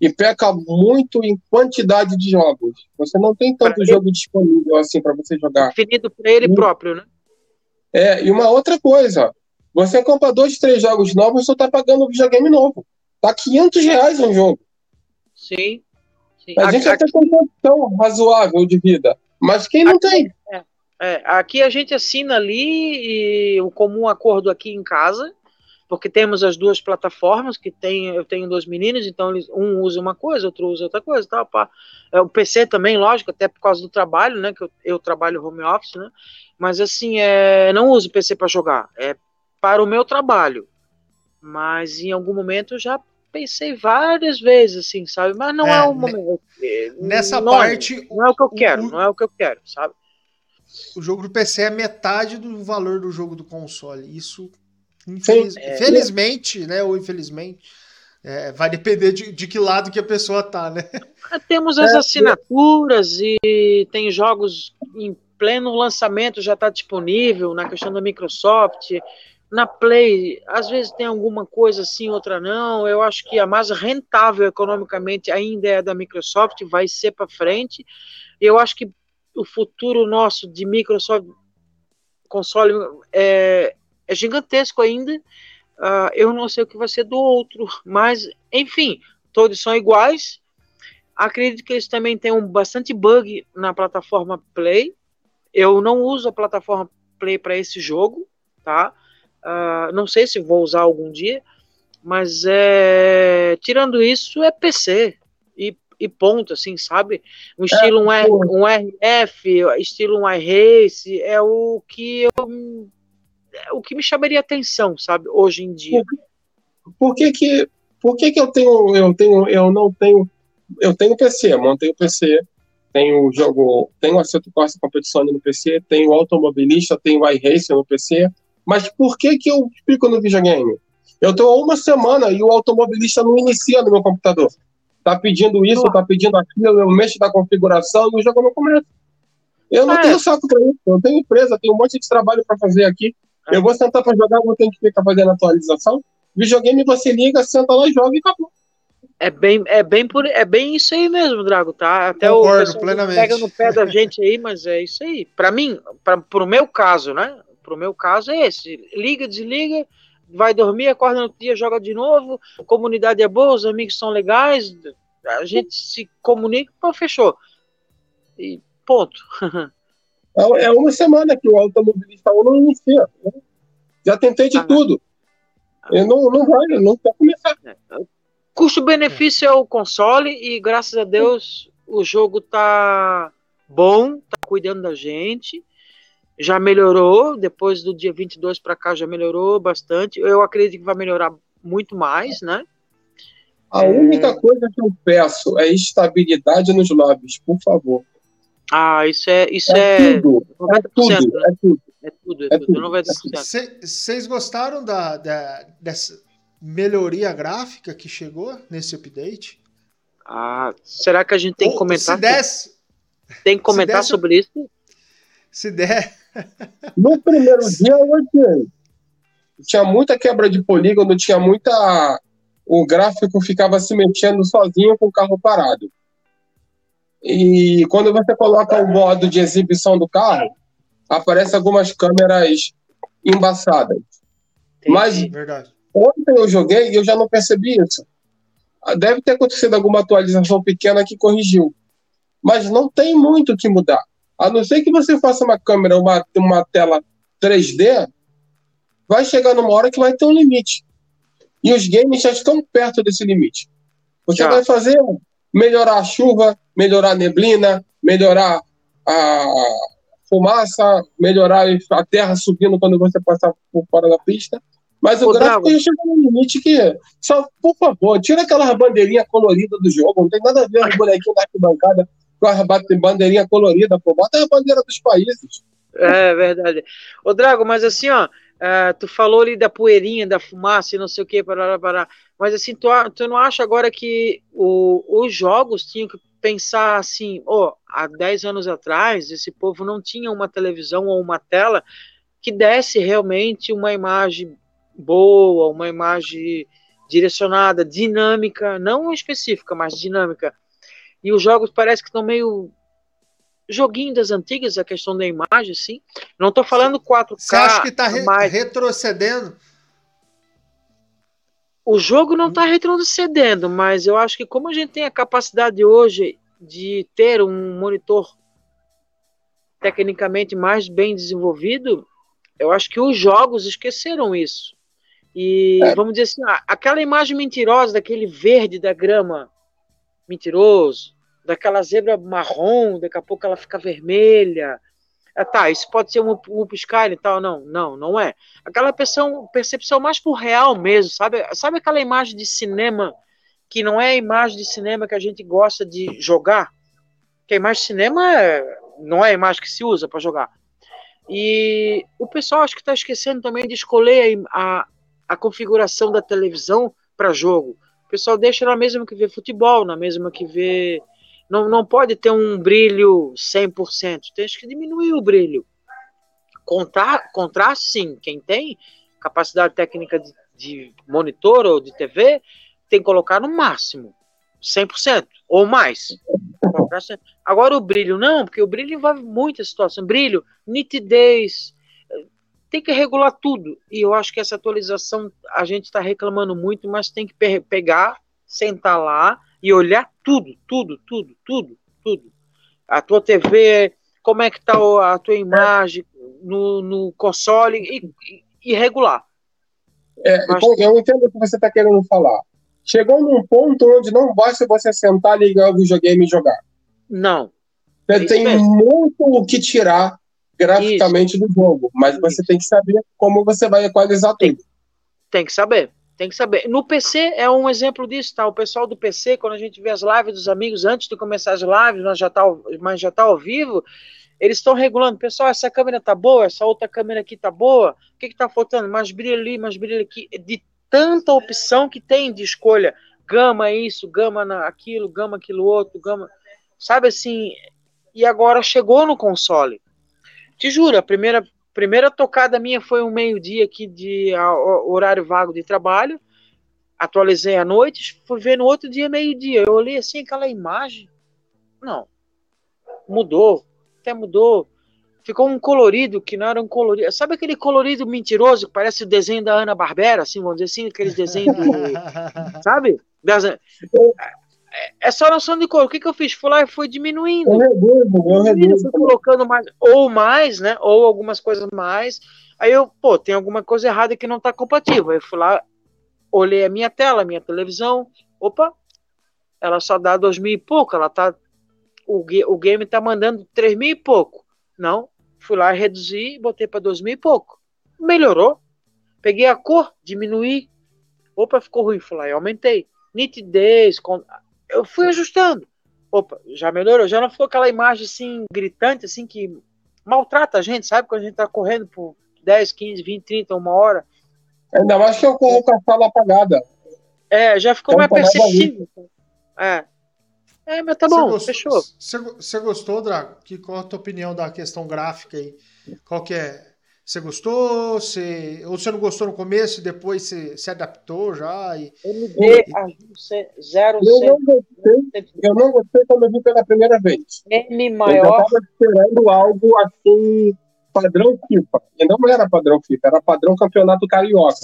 e peca muito em quantidade de jogos. Você não tem tanto pra jogo ele... disponível assim para você jogar. Definido para ele e... próprio, né? É, e uma outra coisa, você compra dois, três jogos novos, você está pagando um videogame novo. Tá 500 reais um jogo. Sim. sim. A, gente aqui... até tem condição razoável de vida, mas quem não aqui, tem? É, é, aqui a gente assina ali o comum acordo aqui em casa, porque temos as duas plataformas que tem, eu tenho dois meninos, então eles, um usa uma coisa, outro usa outra coisa, tal, pá. É, o PC também, lógico, até por causa do trabalho, né, que eu, eu trabalho home office, né, mas assim, é, não uso o PC para jogar, é para o meu trabalho, mas em algum momento eu já pensei várias vezes, assim, sabe, mas não é, é o momento. É, nessa não, parte... Não é o que eu quero, o, não é o que eu quero, sabe. O jogo do PC é metade do valor do jogo do console, isso Infeliz... É, Felizmente, né? Ou infelizmente. É, vai depender de, de que lado que a pessoa tá, né? É, temos as é, assinaturas e tem jogos em pleno lançamento, já está disponível na questão da Microsoft. Na Play, às vezes tem alguma coisa assim, outra não. Eu acho que a mais rentável economicamente ainda é a da Microsoft, vai ser para frente. Eu acho que o futuro nosso de Microsoft console é, é gigantesco ainda. Uh, eu não sei o que vai ser do outro, mas enfim, todos são iguais. Acredito que eles também têm um bastante bug na plataforma Play. Eu não uso a plataforma Play para esse jogo, tá? Uh, não sei se vou usar algum dia, mas é, tirando isso é PC e, e ponto, assim, sabe? Um estilo um, R, um RF, estilo um iRace é o que eu o que me chamaria atenção, sabe, hoje em dia. Por, por que que, por que que eu tenho, eu tenho, eu não tenho, eu tenho PC, montei o PC, tem o jogo, tem o Assetto Corsa Competizione no PC, tem o Automobilista, tem o iRacer no PC, mas por que que eu fico no videogame? Eu estou há uma semana e o automobilista não inicia no meu computador. Tá pedindo isso, tá pedindo aquilo, eu mexo na configuração e o jogo não começa. Eu não é. tenho saco para isso, eu tenho empresa, tenho um monte de trabalho para fazer aqui. Eu vou sentar para jogar, vou ter que ficar fazendo atualização. Videogame você liga, senta lá, joga e acabou. É bem, é bem por, é bem isso aí mesmo, Drago, tá? Até Concordo, o plenamente. pega no pé da gente aí, mas é isso aí. Para mim, para pro meu caso, né? Pro meu caso é esse. Liga, desliga, vai dormir, acorda no dia, joga de novo. Comunidade é boa, os amigos são legais, a gente se comunica, pô, fechou. E ponto. É, é uma semana que o automobilista não inicia. Né? Já tentei de ah, tudo. Eu não, não vai, não quer começar. Custo-benefício é o console e graças a Deus o jogo tá bom, tá cuidando da gente. Já melhorou, depois do dia 22 para cá já melhorou bastante. Eu acredito que vai melhorar muito mais, né? A é... única coisa que eu peço é estabilidade nos lobbies, por favor. Ah, isso é isso é, é tudo, é tudo, né? é tudo. É tudo, é, é tudo, 90%. Vocês gostaram da, da, dessa, melhoria gráfica que chegou nesse update? Ah, será que a gente tem que comentar? Se desse, tem que comentar desse, sobre isso? Se der. No primeiro dia eu odiei. Tinha muita quebra de polígono, tinha muita. O gráfico ficava se mexendo sozinho com o carro parado. E quando você coloca o modo de exibição do carro, aparece algumas câmeras embaçadas. Entendi, Mas verdade. Ontem eu joguei e eu já não percebi isso. Deve ter acontecido alguma atualização pequena que corrigiu. Mas não tem muito o que mudar. A não ser que você faça uma câmera, uma, uma tela 3D, vai chegar numa hora que vai ter um limite. E os games já estão perto desse limite. Você já. vai fazer melhorar a chuva, melhorar a neblina, melhorar a fumaça, melhorar a terra subindo quando você passar por fora da pista. Mas o, o gráfico já chegou no limite que, só, por favor, tira aquela bandeirinha colorida do jogo. Não tem nada a ver os bonequinhos da arquibancada com a bandeirinha colorida, pô. Bota a bandeira dos países. É verdade. Ô, Drago, mas assim, ó, uh, tu falou ali da poeirinha, da fumaça e não sei o que, parará, parará. mas assim, tu, tu não acha agora que o, os jogos tinham que pensar assim, oh, há 10 anos atrás, esse povo não tinha uma televisão ou uma tela que desse realmente uma imagem boa, uma imagem direcionada, dinâmica, não específica, mas dinâmica. E os jogos parece que estão meio joguinho das antigas, a questão da imagem, sim. Não estou falando 4K. Você acha que está re mas... retrocedendo? O jogo não está retrocedendo, mas eu acho que como a gente tem a capacidade hoje de ter um monitor tecnicamente mais bem desenvolvido, eu acho que os jogos esqueceram isso. E é. vamos dizer assim, aquela imagem mentirosa daquele verde da grama mentiroso, daquela zebra marrom, daqui a pouco ela fica vermelha. Ah, tá, isso pode ser um, piscar e tal. Não, não, não é. Aquela percepção, percepção mais por real mesmo, sabe? Sabe aquela imagem de cinema que não é a imagem de cinema que a gente gosta de jogar? Que a imagem de cinema é, não é a imagem que se usa para jogar. E o pessoal acho que está esquecendo também de escolher a, a configuração da televisão para jogo. O pessoal deixa na mesma que vê futebol, na mesma que vê. Não, não pode ter um brilho 100%, tem que diminuir o brilho. Contar, contraste, sim, quem tem capacidade técnica de, de monitor ou de TV, tem que colocar no máximo, 100% ou mais. Agora o brilho, não, porque o brilho envolve muita situação. Brilho, nitidez, tem que regular tudo. E eu acho que essa atualização a gente está reclamando muito, mas tem que pe pegar, sentar lá e olhar tudo, tudo, tudo, tudo, tudo. A tua TV, como é que está a tua imagem no, no console e, e, regular. É, eu entendo o que você está querendo falar. Chegou num ponto onde não basta você sentar, ligar o videogame e jogar. Não. Você é tem mesmo. muito o que tirar graficamente Isso. do jogo, mas Isso. você tem que saber como você vai equalizar tem, tudo. Tem que saber. Tem que saber. No PC é um exemplo disso, tá? O pessoal do PC, quando a gente vê as lives dos amigos, antes de começar as lives, nós já tá, mas já tá ao vivo, eles estão regulando. Pessoal, essa câmera tá boa, essa outra câmera aqui tá boa. O que que tá faltando? Mais brilho ali, mais brilho aqui. De tanta opção que tem de escolha. Gama isso, gama aquilo, gama aquilo outro, gama. Sabe assim? E agora chegou no console. Te juro, a primeira Primeira tocada minha foi um meio-dia aqui de a, horário vago de trabalho. Atualizei à noite, fui ver no outro dia meio-dia. Eu olhei assim aquela imagem. Não. Mudou. Até mudou. Ficou um colorido que não era um colorido. Sabe aquele colorido mentiroso que parece o desenho da Ana Barbera, assim, vamos dizer assim, aqueles desenhos de, sabe? Das, essa noção de cor, o que, que eu fiz? Fui lá e fui diminuindo. Eu reduzo, eu reduzo. Fui colocando mais, ou mais, né? Ou algumas coisas mais. Aí eu, pô, tem alguma coisa errada que não está compatível. Aí eu fui lá, olhei a minha tela, a minha televisão. Opa, ela só dá dois mil e pouco. Ela tá. O, o game tá mandando três mil e pouco. Não. Fui lá e reduzi, botei para dois mil e pouco. Melhorou. Peguei a cor, diminuí. Opa, ficou ruim. Fui lá e aumentei. Nitidez, eu fui ajustando. Opa, já melhorou, já não ficou aquela imagem assim gritante, assim, que maltrata a gente, sabe? Quando a gente tá correndo por 10, 15, 20, 30, uma hora. Ainda mais que eu corro com a sala apagada. É, já ficou então, mais perceptível. É. É, mas tá bom, gostou, fechou. Você gostou, Drago? Que, qual a tua opinião da questão gráfica aí? Qual que é? Você gostou? Você, ou você não gostou no começo e depois você se adaptou já? E, MD e... zero eu não, gostei, eu não gostei quando eu vi pela primeira vez. M maior. Eu estava esperando algo assim, padrão FIFA. E não era padrão FIFA, era padrão campeonato carioca.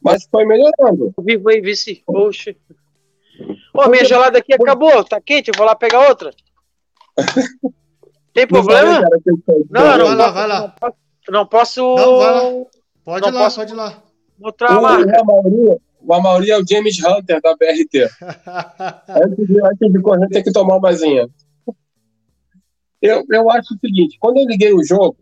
Mas foi melhorando. Vivo aí, vice. Poxa. Ô, minha gelada aqui acabou, tá quente, eu vou lá pegar outra. Tem problema? Não, não, vai lá, vai lá. Não posso. Não, vai lá. Pode ir lá, posso... pode ir lá. Mostrar a marca. O Amauri é o James Hunter da BRT. antes, de, antes de correr, tem que tomar uma zinha. Eu, eu acho o seguinte: quando eu liguei o jogo,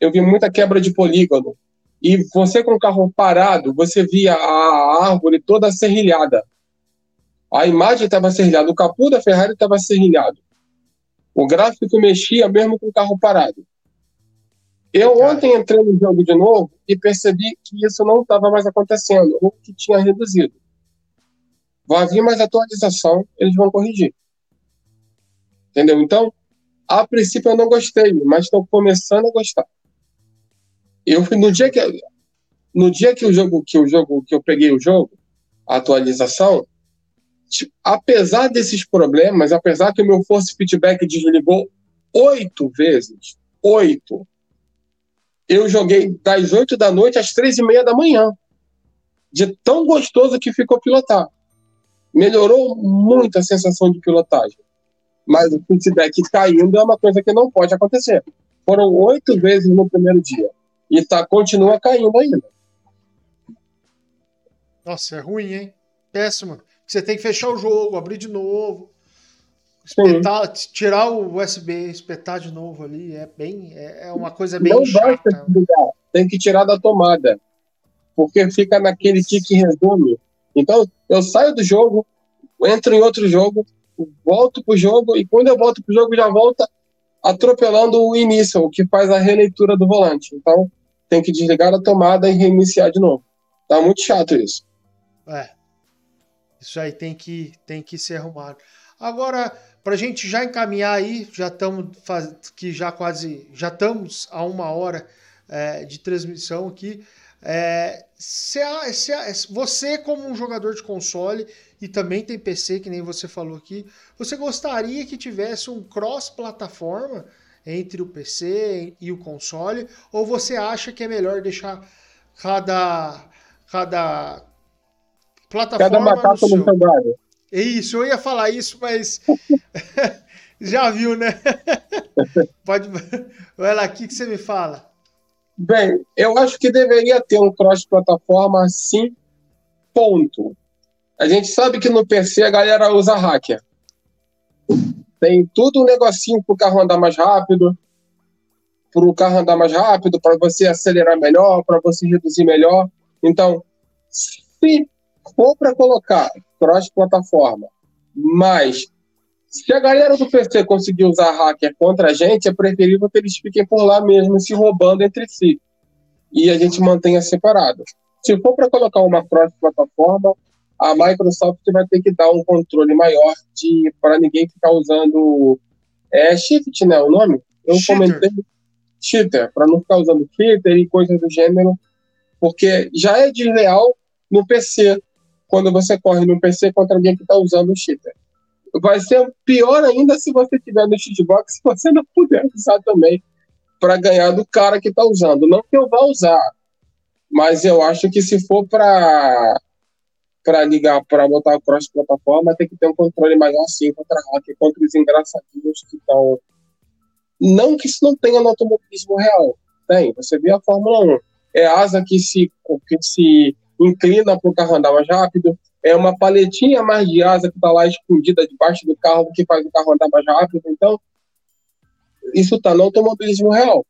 eu vi muita quebra de polígono. E você com o carro parado, você via a árvore toda serrilhada. A imagem estava serrilhada, o capô da Ferrari estava serrilhado. O gráfico mexia mesmo com o carro parado. Eu ontem entrei no jogo de novo e percebi que isso não estava mais acontecendo, ou que tinha reduzido. Vai vir mais atualização, eles vão corrigir. Entendeu? Então, a princípio eu não gostei, mas estou começando a gostar. Eu no dia que no dia que o jogo que o jogo que eu peguei o jogo, a atualização, apesar desses problemas, apesar que o meu force feedback desligou oito vezes, oito, eu joguei das oito da noite às três e meia da manhã, de tão gostoso que ficou pilotar. Melhorou muito a sensação de pilotagem. Mas o feedback caindo é uma coisa que não pode acontecer. Foram oito vezes no primeiro dia. E tá, continua caindo ainda. Nossa, é ruim, hein? Péssimo você tem que fechar o jogo, abrir de novo, espetar, tirar o USB, espetar de novo ali, é bem, é, é uma coisa bem Não chata. Basta desligar, tem que tirar da tomada, porque fica naquele tique resume. Então, eu saio do jogo, entro em outro jogo, volto pro jogo, e quando eu volto pro jogo, já volta atropelando o início, o que faz a releitura do volante. Então, tem que desligar a tomada e reiniciar de novo. Tá muito chato isso. É. Isso aí tem que, tem que ser arrumado. Agora, para a gente já encaminhar aí, já estamos que já quase já estamos a uma hora é, de transmissão aqui. É, se a, se a, você, como um jogador de console e também tem PC, que nem você falou aqui, você gostaria que tivesse um cross-plataforma entre o PC e o console? Ou você acha que é melhor deixar cada, cada Plataforma Cada macaco no, seu galho. Isso, eu ia falar isso, mas já viu, né? Pode. Vai lá, o que, que você me fala? Bem, eu acho que deveria ter um cross-plataforma sim, ponto. A gente sabe que no PC a galera usa hacker. Tem tudo um negocinho para o carro andar mais rápido, para o carro andar mais rápido, para você acelerar melhor, para você reduzir melhor. Então, Se for para colocar cross-plataforma, mas se a galera do PC conseguir usar hacker contra a gente, é preferível que eles fiquem por lá mesmo, se roubando entre si. E a gente mantenha separado. Se for para colocar uma cross-plataforma, a Microsoft vai ter que dar um controle maior de para ninguém ficar usando é Shift, né, o nome? Eu cheater. comentei cheater, para não ficar usando cheater e coisas do gênero, porque já é desleal no PC, quando você corre no PC contra alguém que está usando o cheater. Vai ser pior ainda se você tiver no Xbox, se você não puder usar também para ganhar do cara que está usando. Não que eu vá usar, mas eu acho que se for para para ligar, para botar cross-plataforma, tem que ter um controle maior sim contra hacker, contra os engraçadinhos que estão. Não que isso não tenha no automobilismo real. Tem. Você vê a Fórmula 1. É asa que se, que se inclina para o carro andar mais rápido. É uma paletinha mais de asa que está lá escondida debaixo do carro que faz o carro andar mais rápido. Então, isso está no automobilismo real.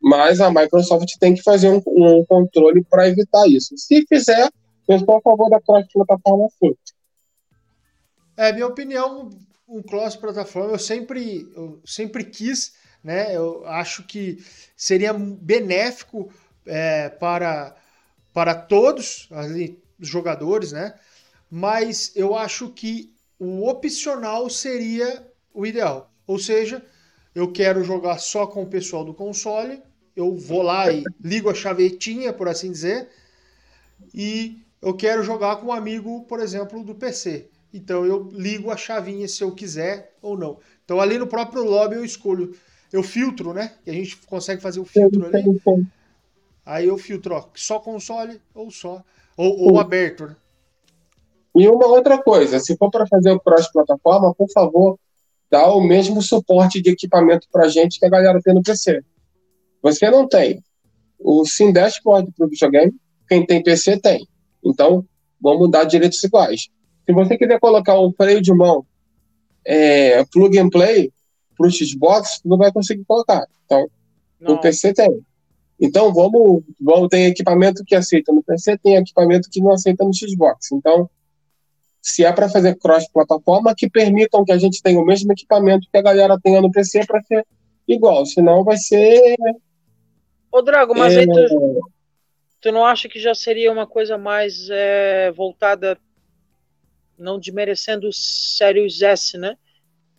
Mas a Microsoft tem que fazer um, um controle para evitar isso. Se fizer, eu estou a favor da cross-plataforma sim. É, minha opinião, um cross-plataforma eu sempre, eu sempre quis, né? Eu acho que seria benéfico é, para, para todos ali, os jogadores, né? Mas eu acho que o opcional seria o ideal. Ou seja, eu quero jogar só com o pessoal do console, eu vou lá e ligo a chavetinha, por assim dizer, e eu quero jogar com um amigo, por exemplo, do PC. Então eu ligo a chavinha se eu quiser ou não. Então ali no próprio lobby eu escolho, eu filtro, né? Que a gente consegue fazer o filtro ali. Aí eu filtro, ó, só console ou só ou, ou aberto, né? E uma outra coisa, se for para fazer o cross-plataforma, por favor, dá o mesmo suporte de equipamento para gente que a galera tem no PC. Você não tem o Sim Dashboard para o videogame, quem tem PC tem. Então, vamos dar direitos iguais. Se você quiser colocar um freio de mão é, plug and play para o Xbox, não vai conseguir colocar. Então, não. o PC tem. Então, vamos, vamos ter equipamento que aceita no PC, tem equipamento que não aceita no Xbox. Então, se é para fazer cross-plataforma, que permitam que a gente tenha o mesmo equipamento que a galera tenha no PC para ser igual. Senão vai ser. Ô, Drago, mas é... aí tu, tu não acha que já seria uma coisa mais é, voltada, não desmerecendo o Series S, né?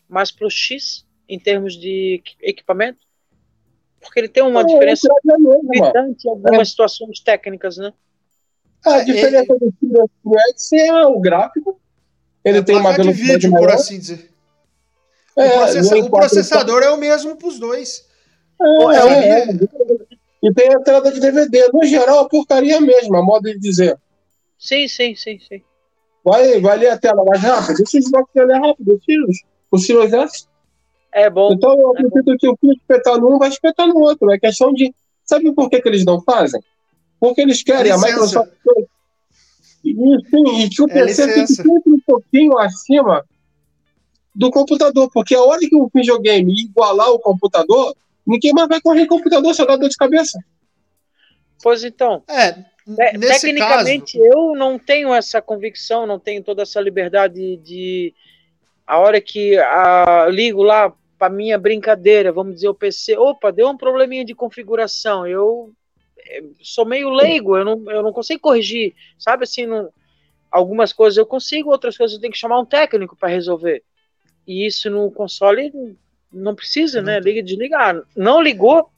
Mas para o X, em termos de equipamento? Porque ele tem uma é, diferença gritante em algumas é. situações técnicas, né? A é, diferença do Series X é o gráfico. Ele é tem uma de vídeo, por assim dizer. o, processa o processador é o mesmo para os dois. É, é, e tem entrada de DVD. No geral, a porcaria mesmo, a modo de dizer. Sim, sim, sim, sim. Vai, vai ler a tela mais rápido? Esse Xbox é rápido, os Sirius. O S. É bom. Então eu é acredito é que o que espetar num vai espetar no outro. É questão de. Sabe por que, que eles não fazem? Porque eles querem. A Microsoft. E, sim, e que o é PC fique sempre um pouquinho acima do computador. Porque a hora que o videogame igualar o computador, Ninguém mais vai correr computador, só dá dor de cabeça. Pois então. É, tecnicamente, caso... eu não tenho essa convicção, não tenho toda essa liberdade de. A hora que a, ligo lá para minha brincadeira, vamos dizer, o PC, opa, deu um probleminha de configuração. Eu é, sou meio leigo, eu não, eu não consigo corrigir, sabe assim, não, algumas coisas eu consigo, outras coisas eu tenho que chamar um técnico para resolver. E isso no console não precisa, né? Liga e desligar. Não ligou,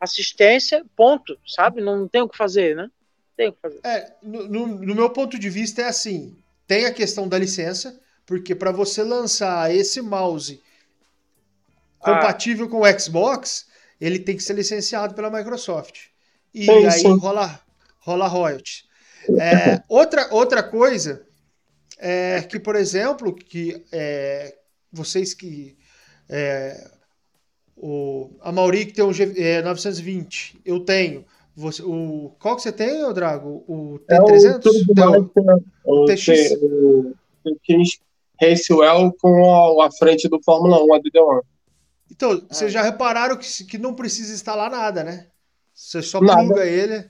assistência, ponto, sabe? Não tem o que fazer, né? Tem o que fazer. É, no, no, no meu ponto de vista é assim: tem a questão da licença, porque para você lançar esse mouse compatível ah. com o Xbox, ele tem que ser licenciado pela Microsoft. E aí rola, rola royalties. É, outra, outra coisa é que, por exemplo, que é, vocês que é, o, a Mauri que tem um G, é, 920, eu tenho. Você, o, qual que você tem, o Drago? O T300? É o, o, o, TX. O, TX Racewell com a, a, frente do Fórmula 1, a do D1. Então, ah. vocês já repararam que, que não precisa instalar nada, né? Você só pluga ele.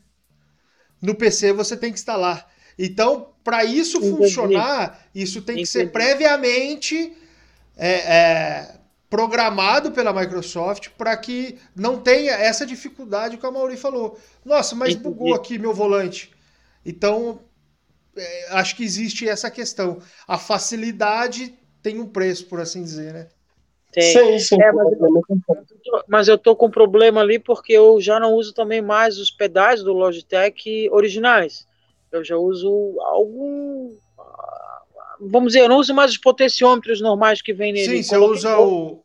no PC você tem que instalar. Então, para isso Entendi. funcionar, isso tem que Entendi. ser previamente é, é, programado pela Microsoft para que não tenha essa dificuldade que a Mauri falou. Nossa, mas Entendi. bugou aqui meu volante. Então, é, acho que existe essa questão. A facilidade tem um preço, por assim dizer, né? Tem. Sim, sim, é, mas, eu, mas, eu tô com problema ali porque eu já não uso também mais os pedais do Logitech originais. Eu já uso algum. Vamos dizer, eu não uso mais os potenciômetros normais que vem nele. Sim, você usa o.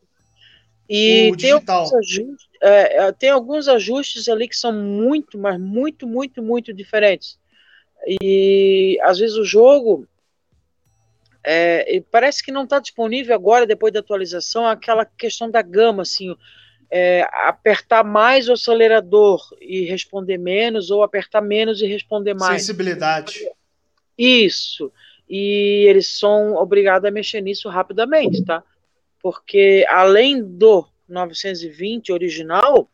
E o tem, alguns ajustes, é, é, tem alguns ajustes ali que são muito, mas muito, muito, muito diferentes. E às vezes o jogo é, parece que não está disponível agora, depois da atualização, aquela questão da gama, assim, é, apertar mais o acelerador e responder menos, ou apertar menos e responder mais. Sensibilidade. Isso. E eles são obrigados a mexer nisso rapidamente, tá? Porque além do 920 original,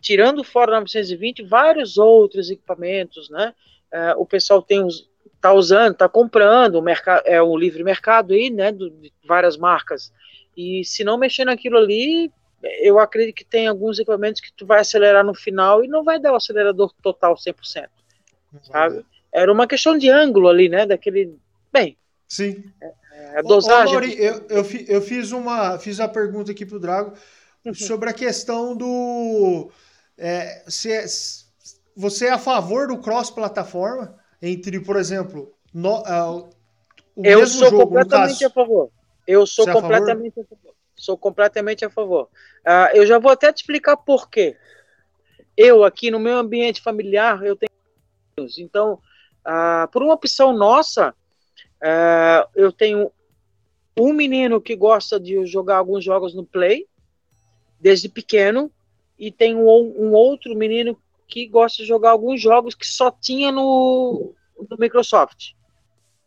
tirando fora o 920, vários outros equipamentos, né? É, o pessoal tem os, tá usando, tá comprando, o mercado é o livre mercado aí, né, do, de várias marcas. E se não mexer naquilo ali, eu acredito que tem alguns equipamentos que tu vai acelerar no final e não vai dar o acelerador total 100%. Sabe? Era uma questão de ângulo ali, né, daquele, bem. Sim. É, a dosagem. Ô, Mauri, eu, eu, eu, fiz uma fiz a pergunta aqui pro Drago uhum. sobre a questão do é, se é, você é a favor do cross plataforma? Entre, por exemplo, no, uh, o eu mesmo sou jogo, completamente caso, a favor. Eu sou é completamente a favor? a favor. Sou completamente a favor. Uh, eu já vou até te explicar por quê. Eu aqui no meu ambiente familiar eu tenho então uh, por uma opção nossa eu tenho um menino que gosta de jogar alguns jogos no Play desde pequeno e tem um, um outro menino que gosta de jogar alguns jogos que só tinha no, no Microsoft.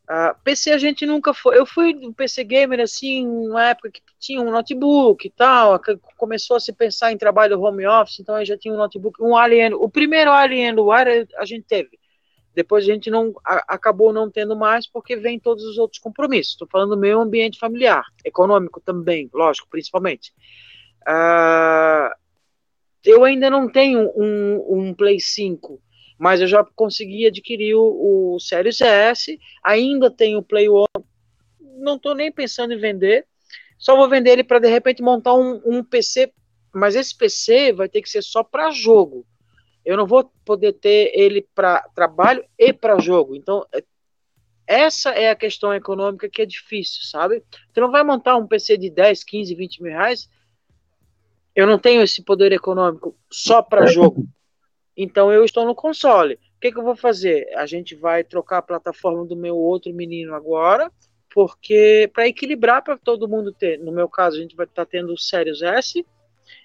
Uh, PC a gente nunca foi. Eu fui um PC gamer assim, uma época que tinha um notebook e tal. Começou a se pensar em trabalho home office, então eu já tinha um notebook. Um Alien, o primeiro Alien do ar a gente teve. Depois a gente não a, acabou não tendo mais porque vem todos os outros compromissos. Estou falando do meu ambiente familiar, econômico também, lógico, principalmente. Uh, eu ainda não tenho um, um Play 5, mas eu já consegui adquirir o, o Series S, ainda tenho o Play One, não estou nem pensando em vender, só vou vender ele para de repente montar um, um, PC, mas esse PC vai ter que ser só para jogo. Eu não vou poder ter ele para trabalho e para jogo. Então, essa é a questão econômica que é difícil, sabe? Você não vai montar um PC de 10, 15, 20 mil reais eu não tenho esse poder econômico só para jogo. Então eu estou no console. O que, que eu vou fazer? A gente vai trocar a plataforma do meu outro menino agora, porque para equilibrar para todo mundo ter. No meu caso, a gente vai estar tá tendo o Series S,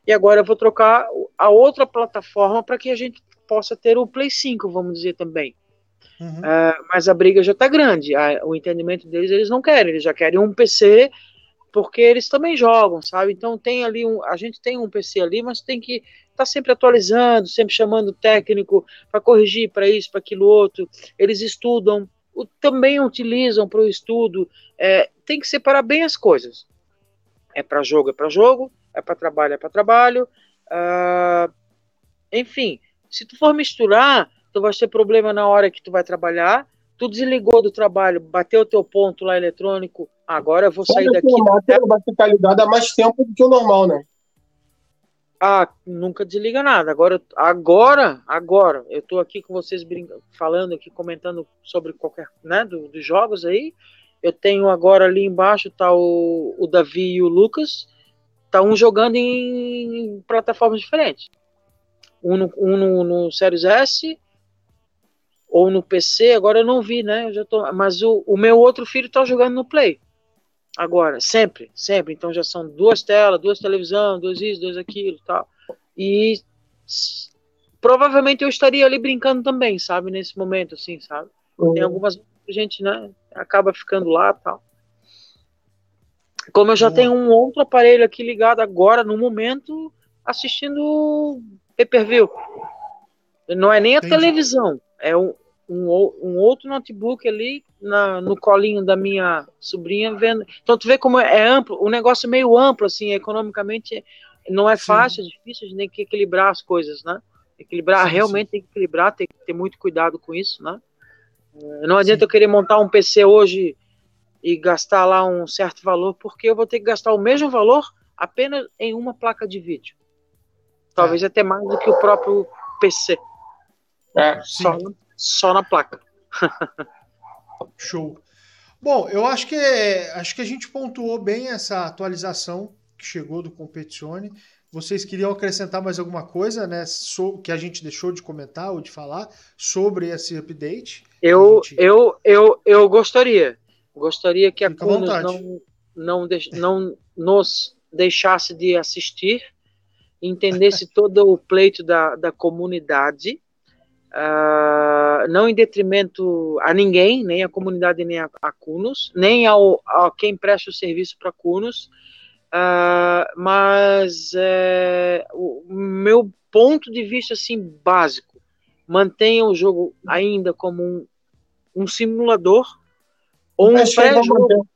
e agora eu vou trocar a outra plataforma para que a gente possa ter o Play 5, vamos dizer também. Uhum. Uh, mas a briga já está grande. A, o entendimento deles, eles não querem. Eles já querem um PC porque eles também jogam, sabe? Então tem ali um, a gente tem um PC ali, mas tem que estar tá sempre atualizando, sempre chamando o técnico para corrigir para isso, para aquilo outro. Eles estudam, o, também utilizam para o estudo. É, tem que separar bem as coisas. É para jogo, é para jogo. É para trabalho, é para trabalho. Uh, enfim, se tu for misturar, tu vai ter problema na hora que tu vai trabalhar. Tu desligou do trabalho, bateu o teu ponto lá eletrônico, Agora eu vou sair daqui. A vai ficar ligado há mais tempo do que o normal, né? Ah, nunca desliga nada. Agora, agora, agora, eu tô aqui com vocês brincando, falando aqui, comentando sobre qualquer, né, do, dos jogos aí. Eu tenho agora ali embaixo tá o, o Davi e o Lucas, tá um jogando em, em plataformas diferentes. Um no, um no, no Series S ou no PC, agora eu não vi, né? Eu já tô, mas o, o meu outro filho tá jogando no Play. Agora, sempre, sempre. Então já são duas telas, duas televisão, dois isso, dois aquilo tal. E provavelmente eu estaria ali brincando também, sabe? Nesse momento, assim, sabe? Uhum. Tem algumas gente, né? Acaba ficando lá tal. Como eu já uhum. tenho um outro aparelho aqui ligado agora, no momento, assistindo pay-per-view. Não é nem a Entendi. televisão, é um, um, um outro notebook ali na, no colinho da minha sobrinha vendo. Então tu vê como é amplo, o negócio é meio amplo, assim, economicamente não é fácil, Sim. é difícil, a gente tem que equilibrar as coisas, né? Equilibrar, sim, realmente sim. tem que equilibrar, tem que ter muito cuidado com isso, né? É, não adianta eu querer montar um PC hoje e gastar lá um certo valor, porque eu vou ter que gastar o mesmo valor apenas em uma placa de vídeo. Talvez é. até mais do que o próprio PC. É, só, só na placa. Show. Bom, eu acho que acho que a gente pontuou bem essa atualização que chegou do Competizione. Vocês queriam acrescentar mais alguma coisa, né, so, que a gente deixou de comentar ou de falar sobre esse update? Eu, gente... eu, eu, eu gostaria. Gostaria que a Cunos não, não, não nos deixasse de assistir, entendesse todo o pleito da, da comunidade, uh, não em detrimento a ninguém, nem a comunidade, nem a, a Cunos, nem ao, a quem presta o serviço para Cunos, Uh, mas é, o meu ponto de vista assim básico mantenha o jogo ainda como um, um simulador ou um pré-jogo.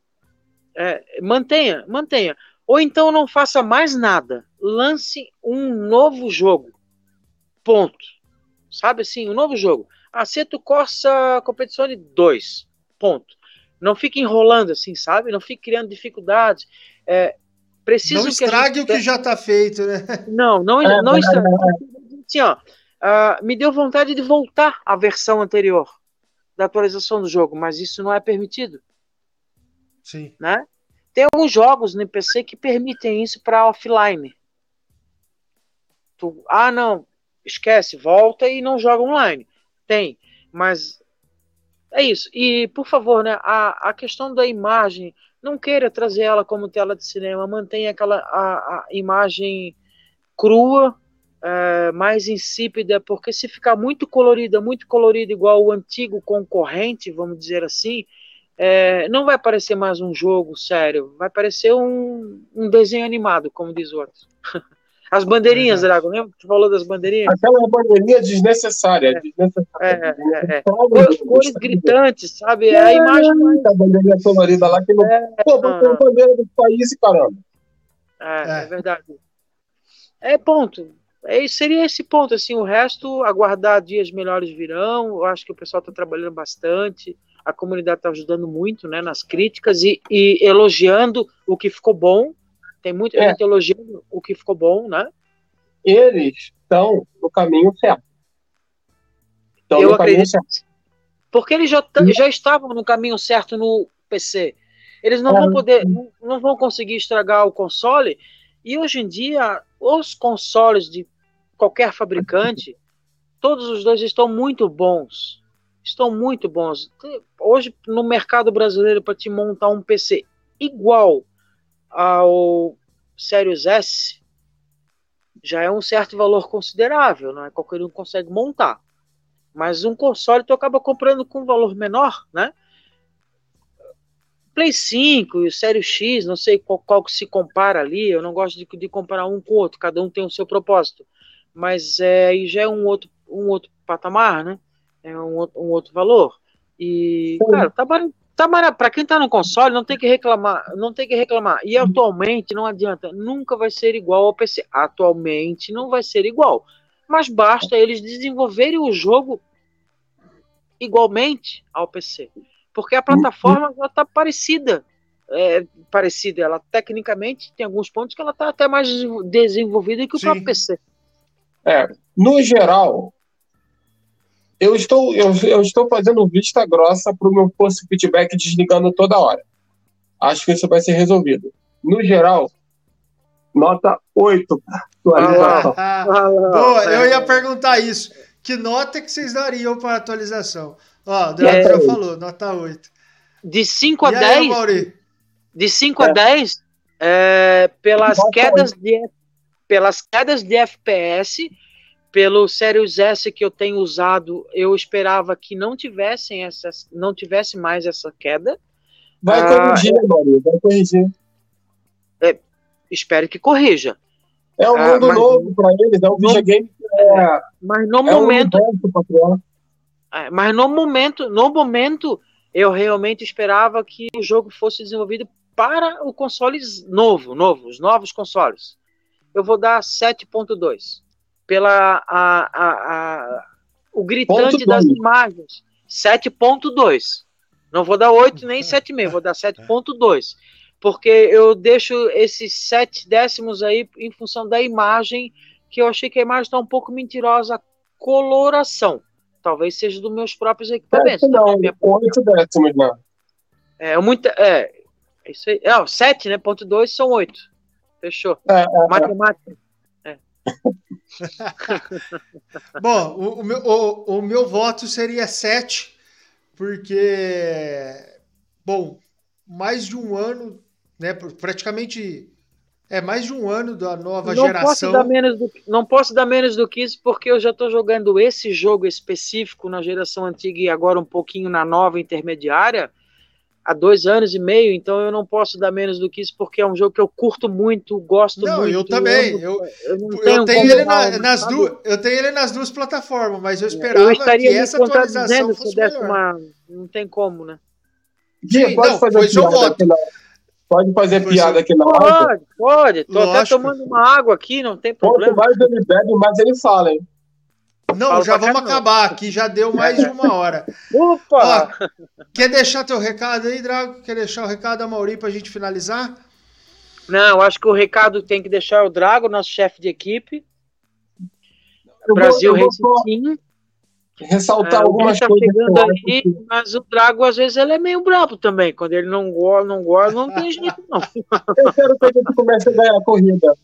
é, mantenha mantenha. Ou então não faça mais nada. Lance um novo jogo. Ponto sabe assim um novo jogo Aceto Corsa Competizione 2 ponto não fique enrolando assim sabe não fique criando dificuldades é, Preciso não estrague gente... o que já está feito, né? Não, não, é, não estrague. Assim, ó, uh, me deu vontade de voltar à versão anterior da atualização do jogo, mas isso não é permitido. Sim. Né? Tem alguns jogos no PC que permitem isso para offline. Tu, ah, não, esquece, volta e não joga online. Tem, mas é isso. E, por favor, né, a, a questão da imagem, não queira trazer ela como tela de cinema, mantenha aquela a, a imagem crua, é, mais insípida, porque se ficar muito colorida, muito colorida igual o antigo concorrente, vamos dizer assim, é, não vai parecer mais um jogo sério, vai parecer um, um desenho animado, como diz o outro. As bandeirinhas, Drago, lembra que tu falou das bandeirinhas? Aquela bandeirinha desnecessária. É, desnecessária. É, é, é. Cores, cores gritantes, sabe? É, a imagem. A bandeirinha colorida lá que não. É, Pô, bota a bandeira do país, caramba. É, é, verdade. É ponto. É, seria esse ponto, assim, o resto, aguardar dias melhores virão, eu acho que o pessoal está trabalhando bastante, a comunidade está ajudando muito, né, nas críticas e, e elogiando o que ficou bom, tem muita é. gente elogiando o que ficou bom, né? Eles estão no caminho certo. Estão Eu acredito. Certo. Porque eles já, já estavam no caminho certo no PC. Eles não é. vão poder, não, não vão conseguir estragar o console. E hoje em dia, os consoles de qualquer fabricante, todos os dois estão muito bons. Estão muito bons. Hoje, no mercado brasileiro, para te montar um PC igual ao Sirius S, já é um certo valor considerável, não é qualquer um consegue montar. Mas um console tu acaba comprando com um valor menor, né? Play 5 e o Sério X, não sei qual, qual, que se compara ali, eu não gosto de, de, comparar um com o outro, cada um tem o seu propósito. Mas é, aí já é um outro, um outro patamar, né? É um, um outro valor. E, cara, tá, Tá para quem tá no console, não tem que reclamar, não tem que reclamar. E atualmente não adianta, nunca vai ser igual ao PC. Atualmente não vai ser igual, mas basta eles desenvolverem o jogo igualmente ao PC, porque a plataforma já tá parecida, é, parecida. Ela tecnicamente tem alguns pontos que ela tá até mais desenvolvida que o Sim. próprio PC. É, no geral, eu estou, eu, eu estou fazendo vista grossa para o meu post feedback desligando toda hora. Acho que isso vai ser resolvido. No geral, nota 8 atualização. Ah, ah, Boa, eu ia perguntar isso. Que nota que vocês dariam para atualização? Ó, o Drago já falou, nota 8. De 5 a 10? Aí, de 5 é. a 10, é, pelas, quedas de, pelas quedas de FPS pelo Sirius S que eu tenho usado, eu esperava que não tivessem essas, não tivesse mais essa queda. Vai ah, corrigir, Maria, vai corrigir. É, espero que corrija. É um ah, mundo ah, novo para eles, é um videogame que é. Mas no é momento. Um É, mas no momento, no momento, eu realmente esperava que o jogo fosse desenvolvido para o console novo, novo, os novos consoles. Eu vou dar 7.2 pela a, a, a, o gritante das imagens. 7.2. Não vou dar 8 nem 7,5, vou dar 7.2. Porque eu deixo esses 7 décimos aí em função da imagem, que eu achei que a imagem está um pouco mentirosa. Coloração. Talvez seja dos meus próprios equipamentos. Não, minha... 8 décimos, não. É, muita, é, é isso aí. É, 7, né? Ponto 2 são 8. Fechou. É, é, Matemática. Bom, o, o, meu, o, o meu voto seria 7, porque, bom, mais de um ano, né? Praticamente é mais de um ano da nova não geração. Posso dar menos do, não posso dar menos do que isso, porque eu já estou jogando esse jogo específico na geração antiga e agora um pouquinho na nova intermediária há dois anos e meio, então eu não posso dar menos do que isso, porque é um jogo que eu curto muito, gosto não, muito. Eu também. Eu, eu, eu, eu tenho ele na, nas duas, eu tenho ele nas duas plataformas, mas eu esperava eu que essa atualização fosse melhor. Uma, não tem como, né? Sim, pode não, fazer foi seu voto. Pode fazer foi piada aqui na Pode, pode. Tô Lógico. até tomando uma água aqui, não tem problema. Quanto mais ele bebe, mais ele fala, hein? Não, já vamos acabar aqui, já deu mais de uma hora. Opa! Ó, quer deixar teu recado aí, Drago? Quer deixar o recado a Mauri para a gente finalizar? Não, acho que o recado tem que deixar o Drago, nosso chefe de equipe. Eu Brasil Racing Ressaltar é, algumas tá coisas. Aí, mas o Drago, às vezes, ele é meio brabo também. Quando ele não gosta, não gosta, não tem jeito, não. Eu quero que a gente comece a ganhar a corrida.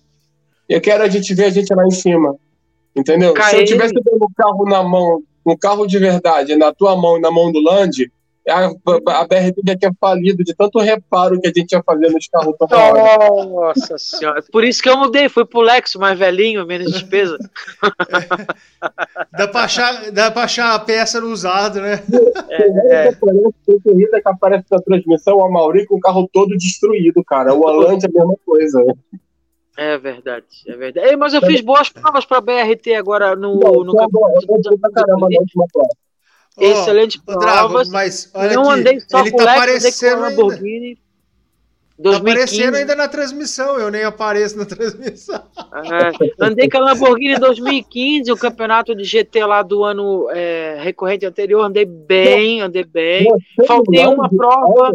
Eu quero a gente ver a gente lá em cima. Entendeu? Se eu tivesse dando um carro na mão, um carro de verdade, na tua mão e na mão do Land, a, a BRT já tinha falido de tanto reparo que a gente ia fazer nos carros Nossa senhora. Por isso que eu mudei, fui pro Lexo mais velhinho, menos despesa. dá, pra achar, dá pra achar a peça no usado, né? É, é. Tem corrida que aparece na transmissão, o Mauri com o carro todo destruído, cara. O Alan é a mesma coisa. É verdade, é verdade. Ei, mas eu fiz boas provas para BRT agora no, não, no campeonato. Caramba, na última prova. Excelente oh, provas. mas olha não aqui, andei só ele com tá aparecendo Lamborghini. Ainda. 2015. Tá aparecendo ainda na transmissão, eu nem apareço na transmissão. É, andei com a Lamborghini em 2015, o campeonato de GT lá do ano é, recorrente anterior, andei bem, andei bem. Você Faltei uma prova.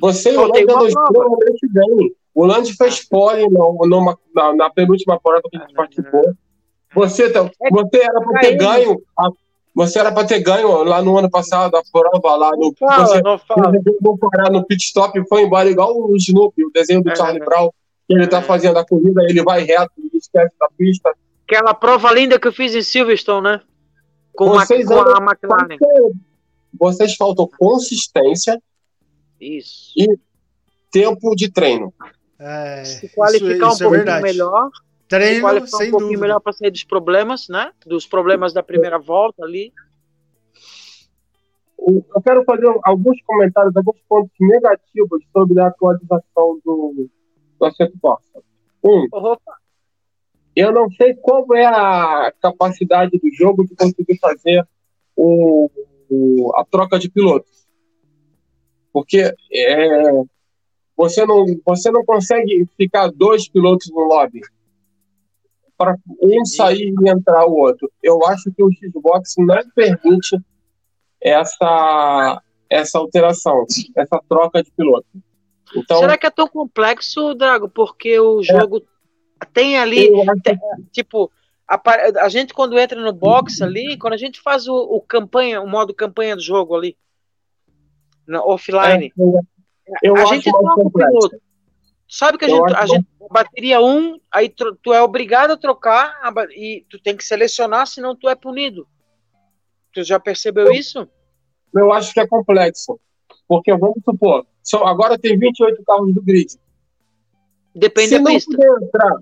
Você Faltei uma prova. bem. O Land fez pole numa, na, na, penúltima prova que a gente participou. Você, é você era para ter ganho. A, você era para ter ganho lá no ano passado a prova lá no. Fala, você não fala. não parar no pit stop e foi embora igual o Snoopy, o desenho do é, Charlie Brown. Que ele está é. fazendo a corrida, ele vai reto, ele esquece da pista. Aquela prova linda que eu fiz em Silverstone, né? Com, vocês a, com a McLaren. Vocês faltam consistência Isso. e tempo de treino. É, se qualificar isso, isso um é pouquinho melhor. Treino, se qualificar um pouquinho dúvida. melhor para sair dos problemas, né? Dos problemas da primeira volta ali. Eu quero fazer alguns comentários, alguns pontos negativos sobre a atualização do, do Assetto Corsa. Um, Opa. eu não sei qual é a capacidade do jogo de conseguir fazer o, o a troca de pilotos. Porque é, você não, você não consegue ficar dois pilotos no lobby para um sair e entrar o outro. Eu acho que o Xbox não permite essa essa alteração, essa troca de piloto. Então, Será que é tão complexo, Drago? Porque o é. jogo é, tem ali, tem, tipo, a, a, gente quando entra no box ali, quando a gente faz o, o campanha, o modo campanha do jogo ali, offline, é. Eu a gente troca o piloto. Sabe que a gente, a gente bateria um, aí tu, tu, é obrigado a trocar a, e tu tem que selecionar, senão tu é punido. Tu já percebeu eu, isso? Eu acho que é complexo. Porque vamos supor, só, agora tem 28 carros do grid. Depende se da não pista. Puder entrar,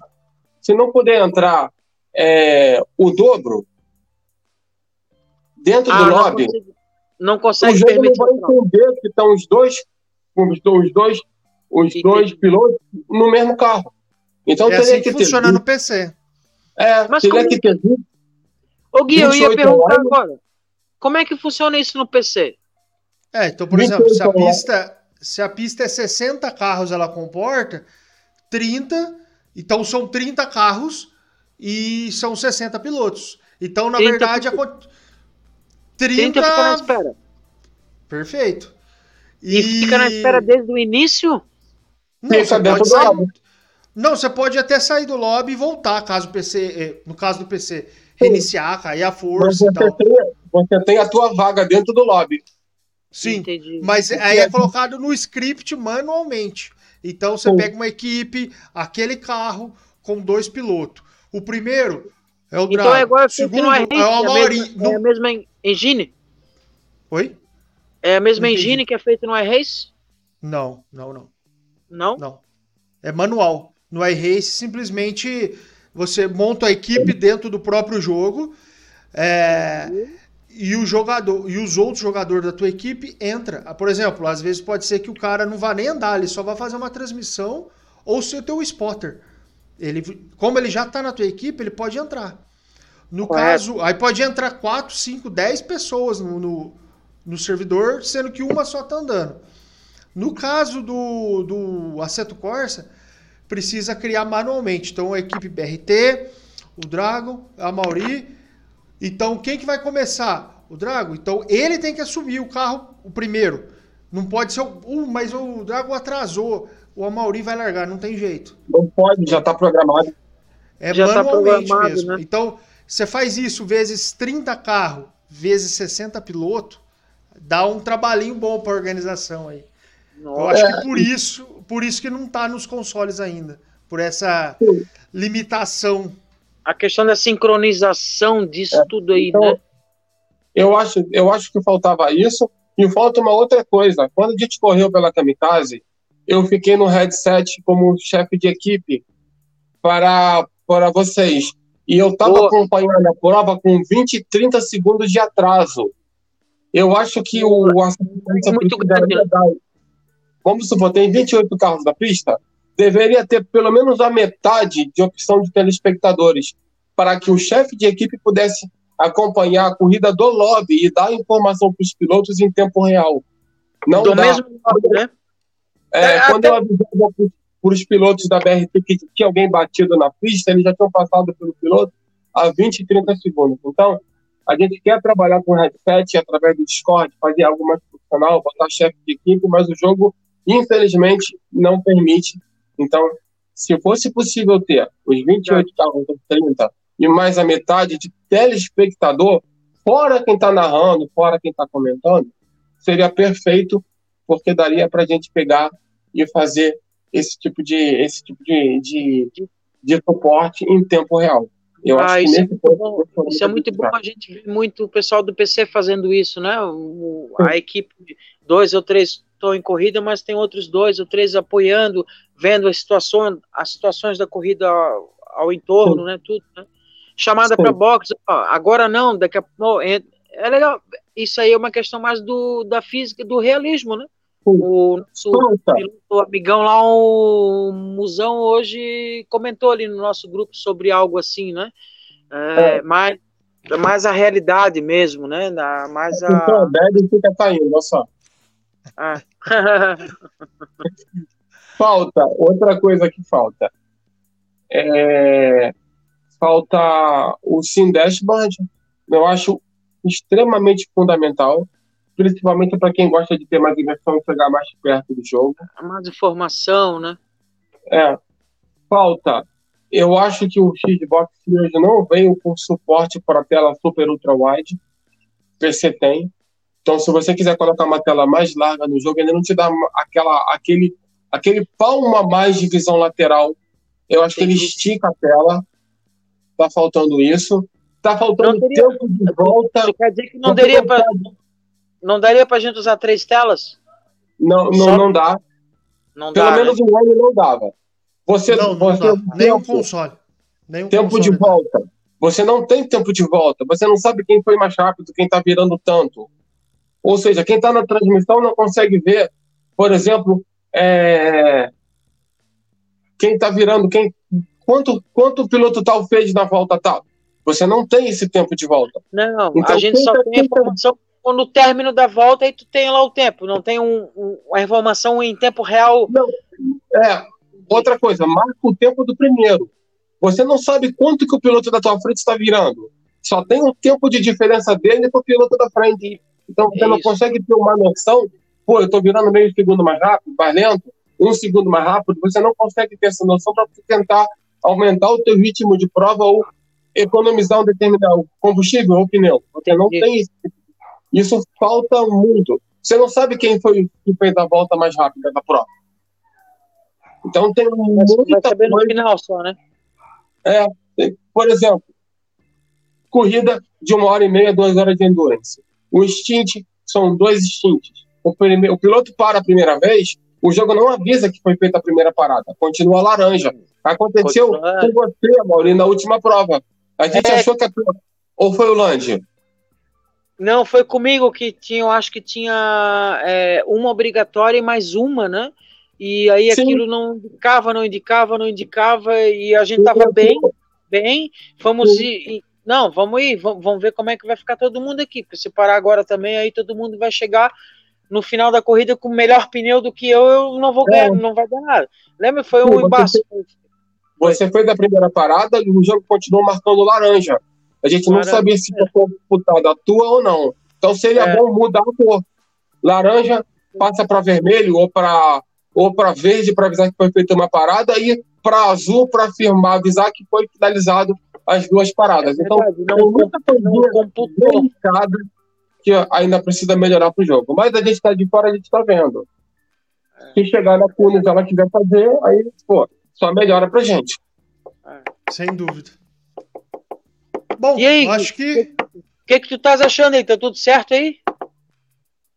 se não puder entrar é, o dobro dentro ah, do lobby, não consegue, não consegue o jogo não vai entender que estão os dois os, os dois, os dois pilotos no mesmo carro. Então é teria assim que, que funciona ter... no PC. É, Mas teria como... que ter. Ô Gui, eu ia perguntar agora. Como é que funciona isso no PC? É, então, por exemplo, se a pista, se a pista é 60 carros, ela comporta 30, então são 30 carros e são 60 pilotos. Então, na 30 verdade, a 30, 30 fica na espera. Perfeito. E, e fica na espera desde o início? Não, você pode sair... Não, você pode até sair do lobby e voltar, caso o PC, eh, no caso do PC, reiniciar, cair a força você e tal. Tem, você tem a tua vaga dentro do lobby. Sim, Entendi. mas aí é colocado no script manualmente. Então você Sim. pega uma equipe, aquele carro com dois pilotos. O primeiro é o Drago. Então é igual a segundo no é, é a Mauri... é, a mesma engine? Oi? É a mesma engine que é feita no iRace? Não, não, não. Não? Não. É manual. No iRace, simplesmente você monta a equipe dentro do próprio jogo. É, e o jogador e os outros jogadores da tua equipe entra. Por exemplo, às vezes pode ser que o cara não vá nem andar, ele só vai fazer uma transmissão ou ser teu spotter. Ele, como ele já está na tua equipe, ele pode entrar. No Correto. caso, aí pode entrar 4, 5, 10 pessoas no, no, no, servidor, sendo que uma só está andando. No caso do, do Assetto Corsa, precisa criar manualmente. Então, a equipe BRT, o Dragon, a Mauri. Então, quem que vai começar? O Dragon. Então, ele tem que assumir o carro o primeiro. Não pode ser o. Uh, mas o Dragon atrasou. O Amauri vai largar, não tem jeito. Não pode, já está programado. É já tá manualmente tá mesmo. Né? Então, você faz isso vezes 30 carros, vezes 60 pilotos, dá um trabalhinho bom para a organização aí. Nossa. Eu acho que por isso, por isso que não está nos consoles ainda, por essa limitação. A questão da sincronização disso é, tudo aí, então, né? Eu acho, eu acho que faltava isso e falta uma outra coisa. Quando a gente correu pela Kamikaze, eu fiquei no headset como chefe de equipe para, para vocês. E eu estava acompanhando a prova com 20, 30 segundos de atraso. Eu acho que o assistente muito grande. Vamos supor, tem 28 carros da pista, deveria ter pelo menos a metade de opção de telespectadores, para que o chefe de equipe pudesse acompanhar a corrida do lobby e dar informação para os pilotos em tempo real. Não do dá. mesmo lobby, né? É, é, quando até... eu avisava para os pilotos da BRT que tinha alguém batido na pista, eles já tinham passado pelo piloto a 20, 30 segundos. Então, a gente quer trabalhar com headset através do Discord, fazer algo mais profissional, botar chefe de equipe, mas o jogo infelizmente, não permite. Então, se fosse possível ter os 28 carros dos 30 e mais a metade de telespectador, fora quem está narrando, fora quem está comentando, seria perfeito, porque daria para a gente pegar e fazer esse tipo de esse tipo de, de, de suporte em tempo real. Eu ah, acho isso, é muito, bom, isso é muito bom. A gente vê muito o pessoal do PC fazendo isso, né? O, a equipe, dois ou três estão em corrida, mas tem outros dois ou três apoiando, vendo as situações, as situações da corrida ao, ao entorno, Sim. né? Tudo, né? Chamada para boxe, agora não, daqui a pouco. É, é, legal. Isso aí é uma questão mais do, da física, do realismo, né? O nosso piloto, amigão lá, o Musão, hoje comentou ali no nosso grupo sobre algo assim, né? É, é. Mais, mais a realidade mesmo, né? Mais a. Então, deve fica caindo, olha só. Ah. falta, outra coisa que falta. É, falta o Sim Dashboard. Eu acho extremamente fundamental, principalmente para quem gosta de ter mais imersão e chegar mais perto do jogo. Mais informação, né? É. Falta. Eu acho que o Xbox hoje não veio com suporte para a tela Super Ultra Wide. PC tem. Então, se você quiser colocar uma tela mais larga no jogo, ele não te dá aquela, aquele, aquele palmo a mais de visão lateral. Eu acho que ele estica a tela. Tá faltando isso. Tá faltando teria, tempo de volta. Quer dizer que não daria para não daria para gente usar três telas? Não, não, não dá. Não Pelo dá, menos né? um ano não dava. Você, não, não você dá. Nem um console. Nem um tempo console de volta. Você não tem tempo de volta. Você não sabe quem foi mais rápido, quem tá virando tanto. Ou seja, quem está na transmissão não consegue ver, por exemplo, é... quem está virando, quem, quanto, quanto o piloto tal fez na volta tal. Você não tem esse tempo de volta. Não, então, a gente só tem a informação no término da volta aí tu tem lá o tempo, não tem um, um, uma informação em tempo real. Não, é, outra coisa, marca o tempo do primeiro. Você não sabe quanto que o piloto da tua frente está virando. Só tem um tempo de diferença dele para o piloto da frente. Então você é não consegue ter uma noção, pô, eu estou virando meio segundo mais rápido, mais lento, um segundo mais rápido, você não consegue ter essa noção para tentar aumentar o teu ritmo de prova ou economizar um determinado combustível ou pneu. Você não tem isso. Isso falta muito. Você não sabe quem foi que fez a volta mais rápida da prova. Então tem muita vai coisa... no final só, né? É, por exemplo, corrida de uma hora e meia, duas horas de endurance. O stint são dois stints. O, primeiro, o piloto para a primeira vez, o jogo não avisa que foi feita a primeira parada. Continua laranja. Aconteceu Continua. com você, Maurinho, na última prova. A gente é... achou que a... Ou foi o Lange? Não, foi comigo que tinha, eu acho que tinha é, uma obrigatória e mais uma, né? E aí Sim. aquilo não indicava, não indicava, não indicava, e a gente tava bem, bem. Vamos ir. Não, vamos ir, vamos ver como é que vai ficar todo mundo aqui. Porque se parar agora também, aí todo mundo vai chegar no final da corrida com o melhor pneu do que eu, eu não vou ganhar, é. não vai dar nada. Lembra? Foi um embaço. Você foi da primeira parada e o jogo continuou marcando laranja. A gente não sabia se foi disputada a tua ou não. Então seria é. bom mudar a cor. Laranja passa para vermelho ou para ou para verde para avisar que foi feita uma parada e para azul para afirmar, avisar que foi finalizado as duas paradas. É então, não, muita coisinha delicada que ainda precisa melhorar para o jogo. Mas a gente está de fora, a gente está vendo. Se chegar na Cunes ela quiser fazer, aí, pô, só melhora para gente. Sem dúvida. Bom, e aí, acho que. O que, que tu estás achando aí? Tá tudo certo aí?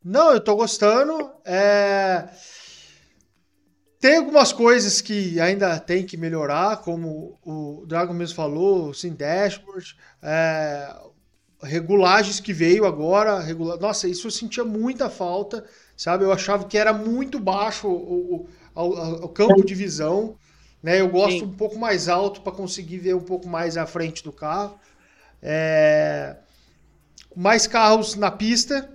Não, eu tô gostando. É... Tem algumas coisas que ainda tem que melhorar, como o Dragon mesmo falou, o Sim Dashboard, é... regulagens que veio agora. Regula... Nossa, isso eu sentia muita falta, sabe? Eu achava que era muito baixo o, o, o, o campo de visão. Né? Eu gosto Sim. um pouco mais alto para conseguir ver um pouco mais à frente do carro. É, mais carros na pista,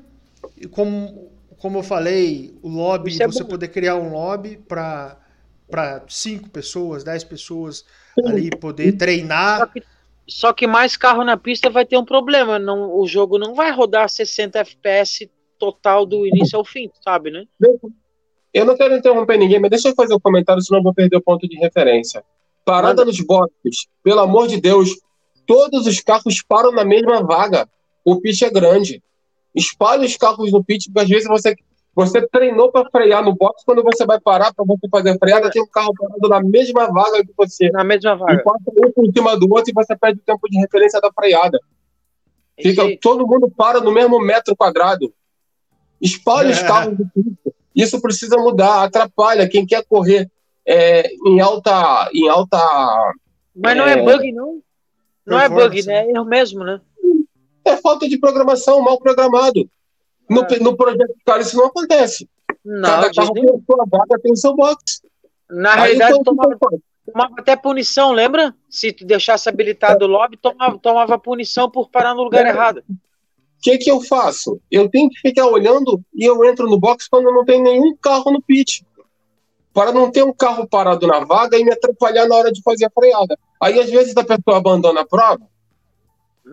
e como, como eu falei, o lobby, é você bom. poder criar um lobby para para cinco pessoas, dez pessoas ali poder treinar. Só que, só que, mais carro na pista vai ter um problema. Não, o jogo não vai rodar 60 FPS total do início ao fim, sabe, né? Eu não quero interromper ninguém, mas deixa eu fazer um comentário, senão eu vou perder o ponto de referência. Parada Manda. nos boxes, pelo amor de Deus, todos os carros param na mesma vaga. O pit é grande. Espalhe os carros no pit, porque às vezes você, você treinou para frear no box, quando você vai parar para você fazer a freada, tem um carro parado na mesma vaga que você. Na mesma vaga. E passa um por cima do outro e você perde o tempo de referência da freada. Fica, todo mundo para no mesmo metro quadrado. Espalhe é. os carros do pit. Isso precisa mudar, atrapalha quem quer correr é, em alta. Em alta Mas não é, é bug, não? Não é bug, né? É erro mesmo, né? É falta de programação, mal programado. No, é. no projeto cara isso não acontece. Não, Cada carro tem a sua vaga, tem o seu box. Na Aí, realidade, então, tomava, tomava, até punição, lembra? Se tu deixasse habilitado o lobby, tomava, tomava punição por parar no lugar é. errado. O que, que eu faço? Eu tenho que ficar olhando e eu entro no box quando não tem nenhum carro no pit. Para não ter um carro parado na vaga e me atrapalhar na hora de fazer a freada. Aí, às vezes, a pessoa abandona a prova.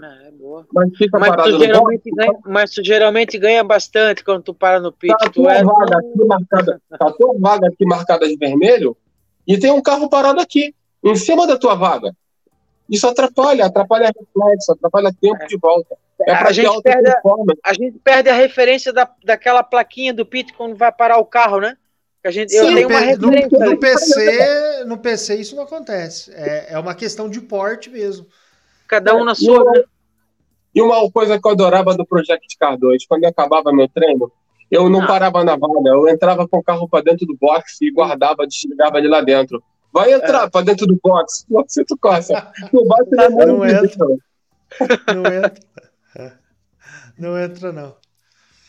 É, boa. Mas, fica mas, tu geralmente ganha, mas tu geralmente ganha bastante quando tu para no pit. Tá tu é... vaga aqui marcada, tá tua vaga aqui marcada de vermelho e tem um carro parado aqui, em cima da tua vaga. Isso atrapalha, atrapalha reflexo, atrapalha tempo é. de volta. É a, gente perde a, a, gente perde a referência da, daquela plaquinha do pit quando vai parar o carro, né? A gente, Sim, eu tenho uma referência. No, no, PC, no PC isso não acontece. É, é uma questão de porte mesmo. Cada um na sua. Né? E uma coisa que eu adorava do Project Car 2, quando acabava meu treino, eu não ah. parava na vaga, eu entrava com o carro para dentro do box e guardava, desligava ele lá dentro. Vai entrar é. para dentro do box, você tu coça. Não, vai não entra. Não entra. Não entra, não.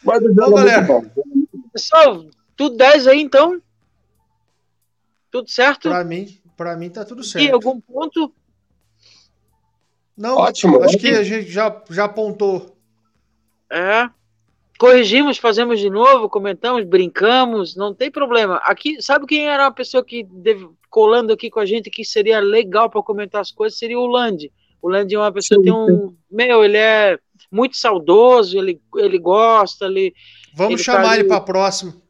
Mas o jogo é muito bom. Pessoal, tudo 10 aí, então? Tudo certo? Para mim, para mim tá tudo certo. E algum ponto? Não, Ótimo. Acho que a gente já, já apontou. É. Corrigimos, fazemos de novo, comentamos, brincamos, não tem problema. Aqui, sabe quem era a pessoa que deve, colando aqui com a gente que seria legal para comentar as coisas? Seria o Land. O Land é uma pessoa que tem um. Meu, ele é muito saudoso, ele, ele gosta, ele. Vamos ele chamar tá ele para próximo.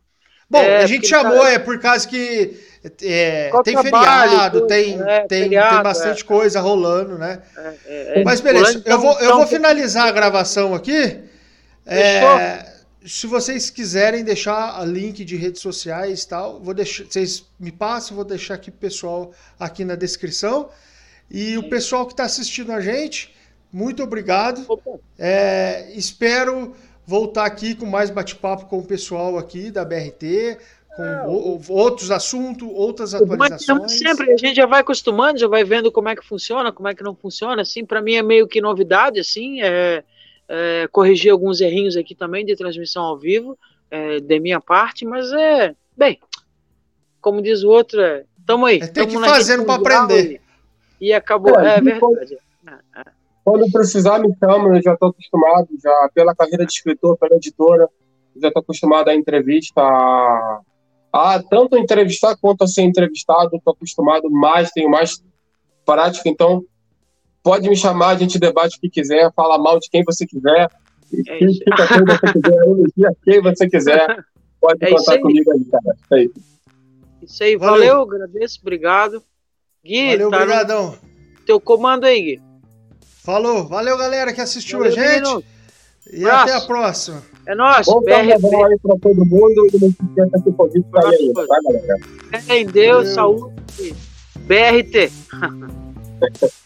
Bom, é, a gente chamou, tá... é por causa que é, tem trabalho, feriado, tem, é, tem, feriado, tem bastante é. coisa rolando, né? É, é, Mas beleza, eu vou, eu vou finalizar a gravação aqui. se vocês quiserem deixar link de redes sociais e tal, vou deixar, vocês me passam, vou deixar aqui pro pessoal aqui na descrição. E o pessoal que está assistindo a gente, muito obrigado. É, espero voltar aqui com mais bate-papo com o pessoal aqui da BRT, com é, outros assuntos, outras atualizações. sempre, a gente já vai acostumando, já vai vendo como é que funciona, como é que não funciona. Assim, para mim é meio que novidade, assim, é, é, corrigir alguns errinhos aqui também de transmissão ao vivo, é, de minha parte, mas é, bem, como diz o outro, é, tamo aí. É, tem que ir fazendo para aprender. E, e acabou, é, é verdade. Quando precisar, me chama, eu já estou acostumado, já pela carreira de escritor, pela editora, já estou acostumado a entrevista, a, a, tanto entrevistar quanto a ser entrevistado, estou acostumado mais, tenho mais prática, então pode me chamar, a gente debate o que quiser, fala mal de quem você quiser, é quem você quiser, elogia quem você quiser, pode é contar comigo aí, cara. É isso. isso aí, valeu, valeu agradeço, obrigado. Gui, valeu, tá obrigadão. Teu comando aí, Gui. Falou, valeu galera que assistiu valeu, a gente. Menino. E Braço. até a próxima. É nóis. Bom carnaval aí pra todo mundo e não se esqueça que o Covid tá aí, tá, galera? É em Deus, valeu. saúde. BRT.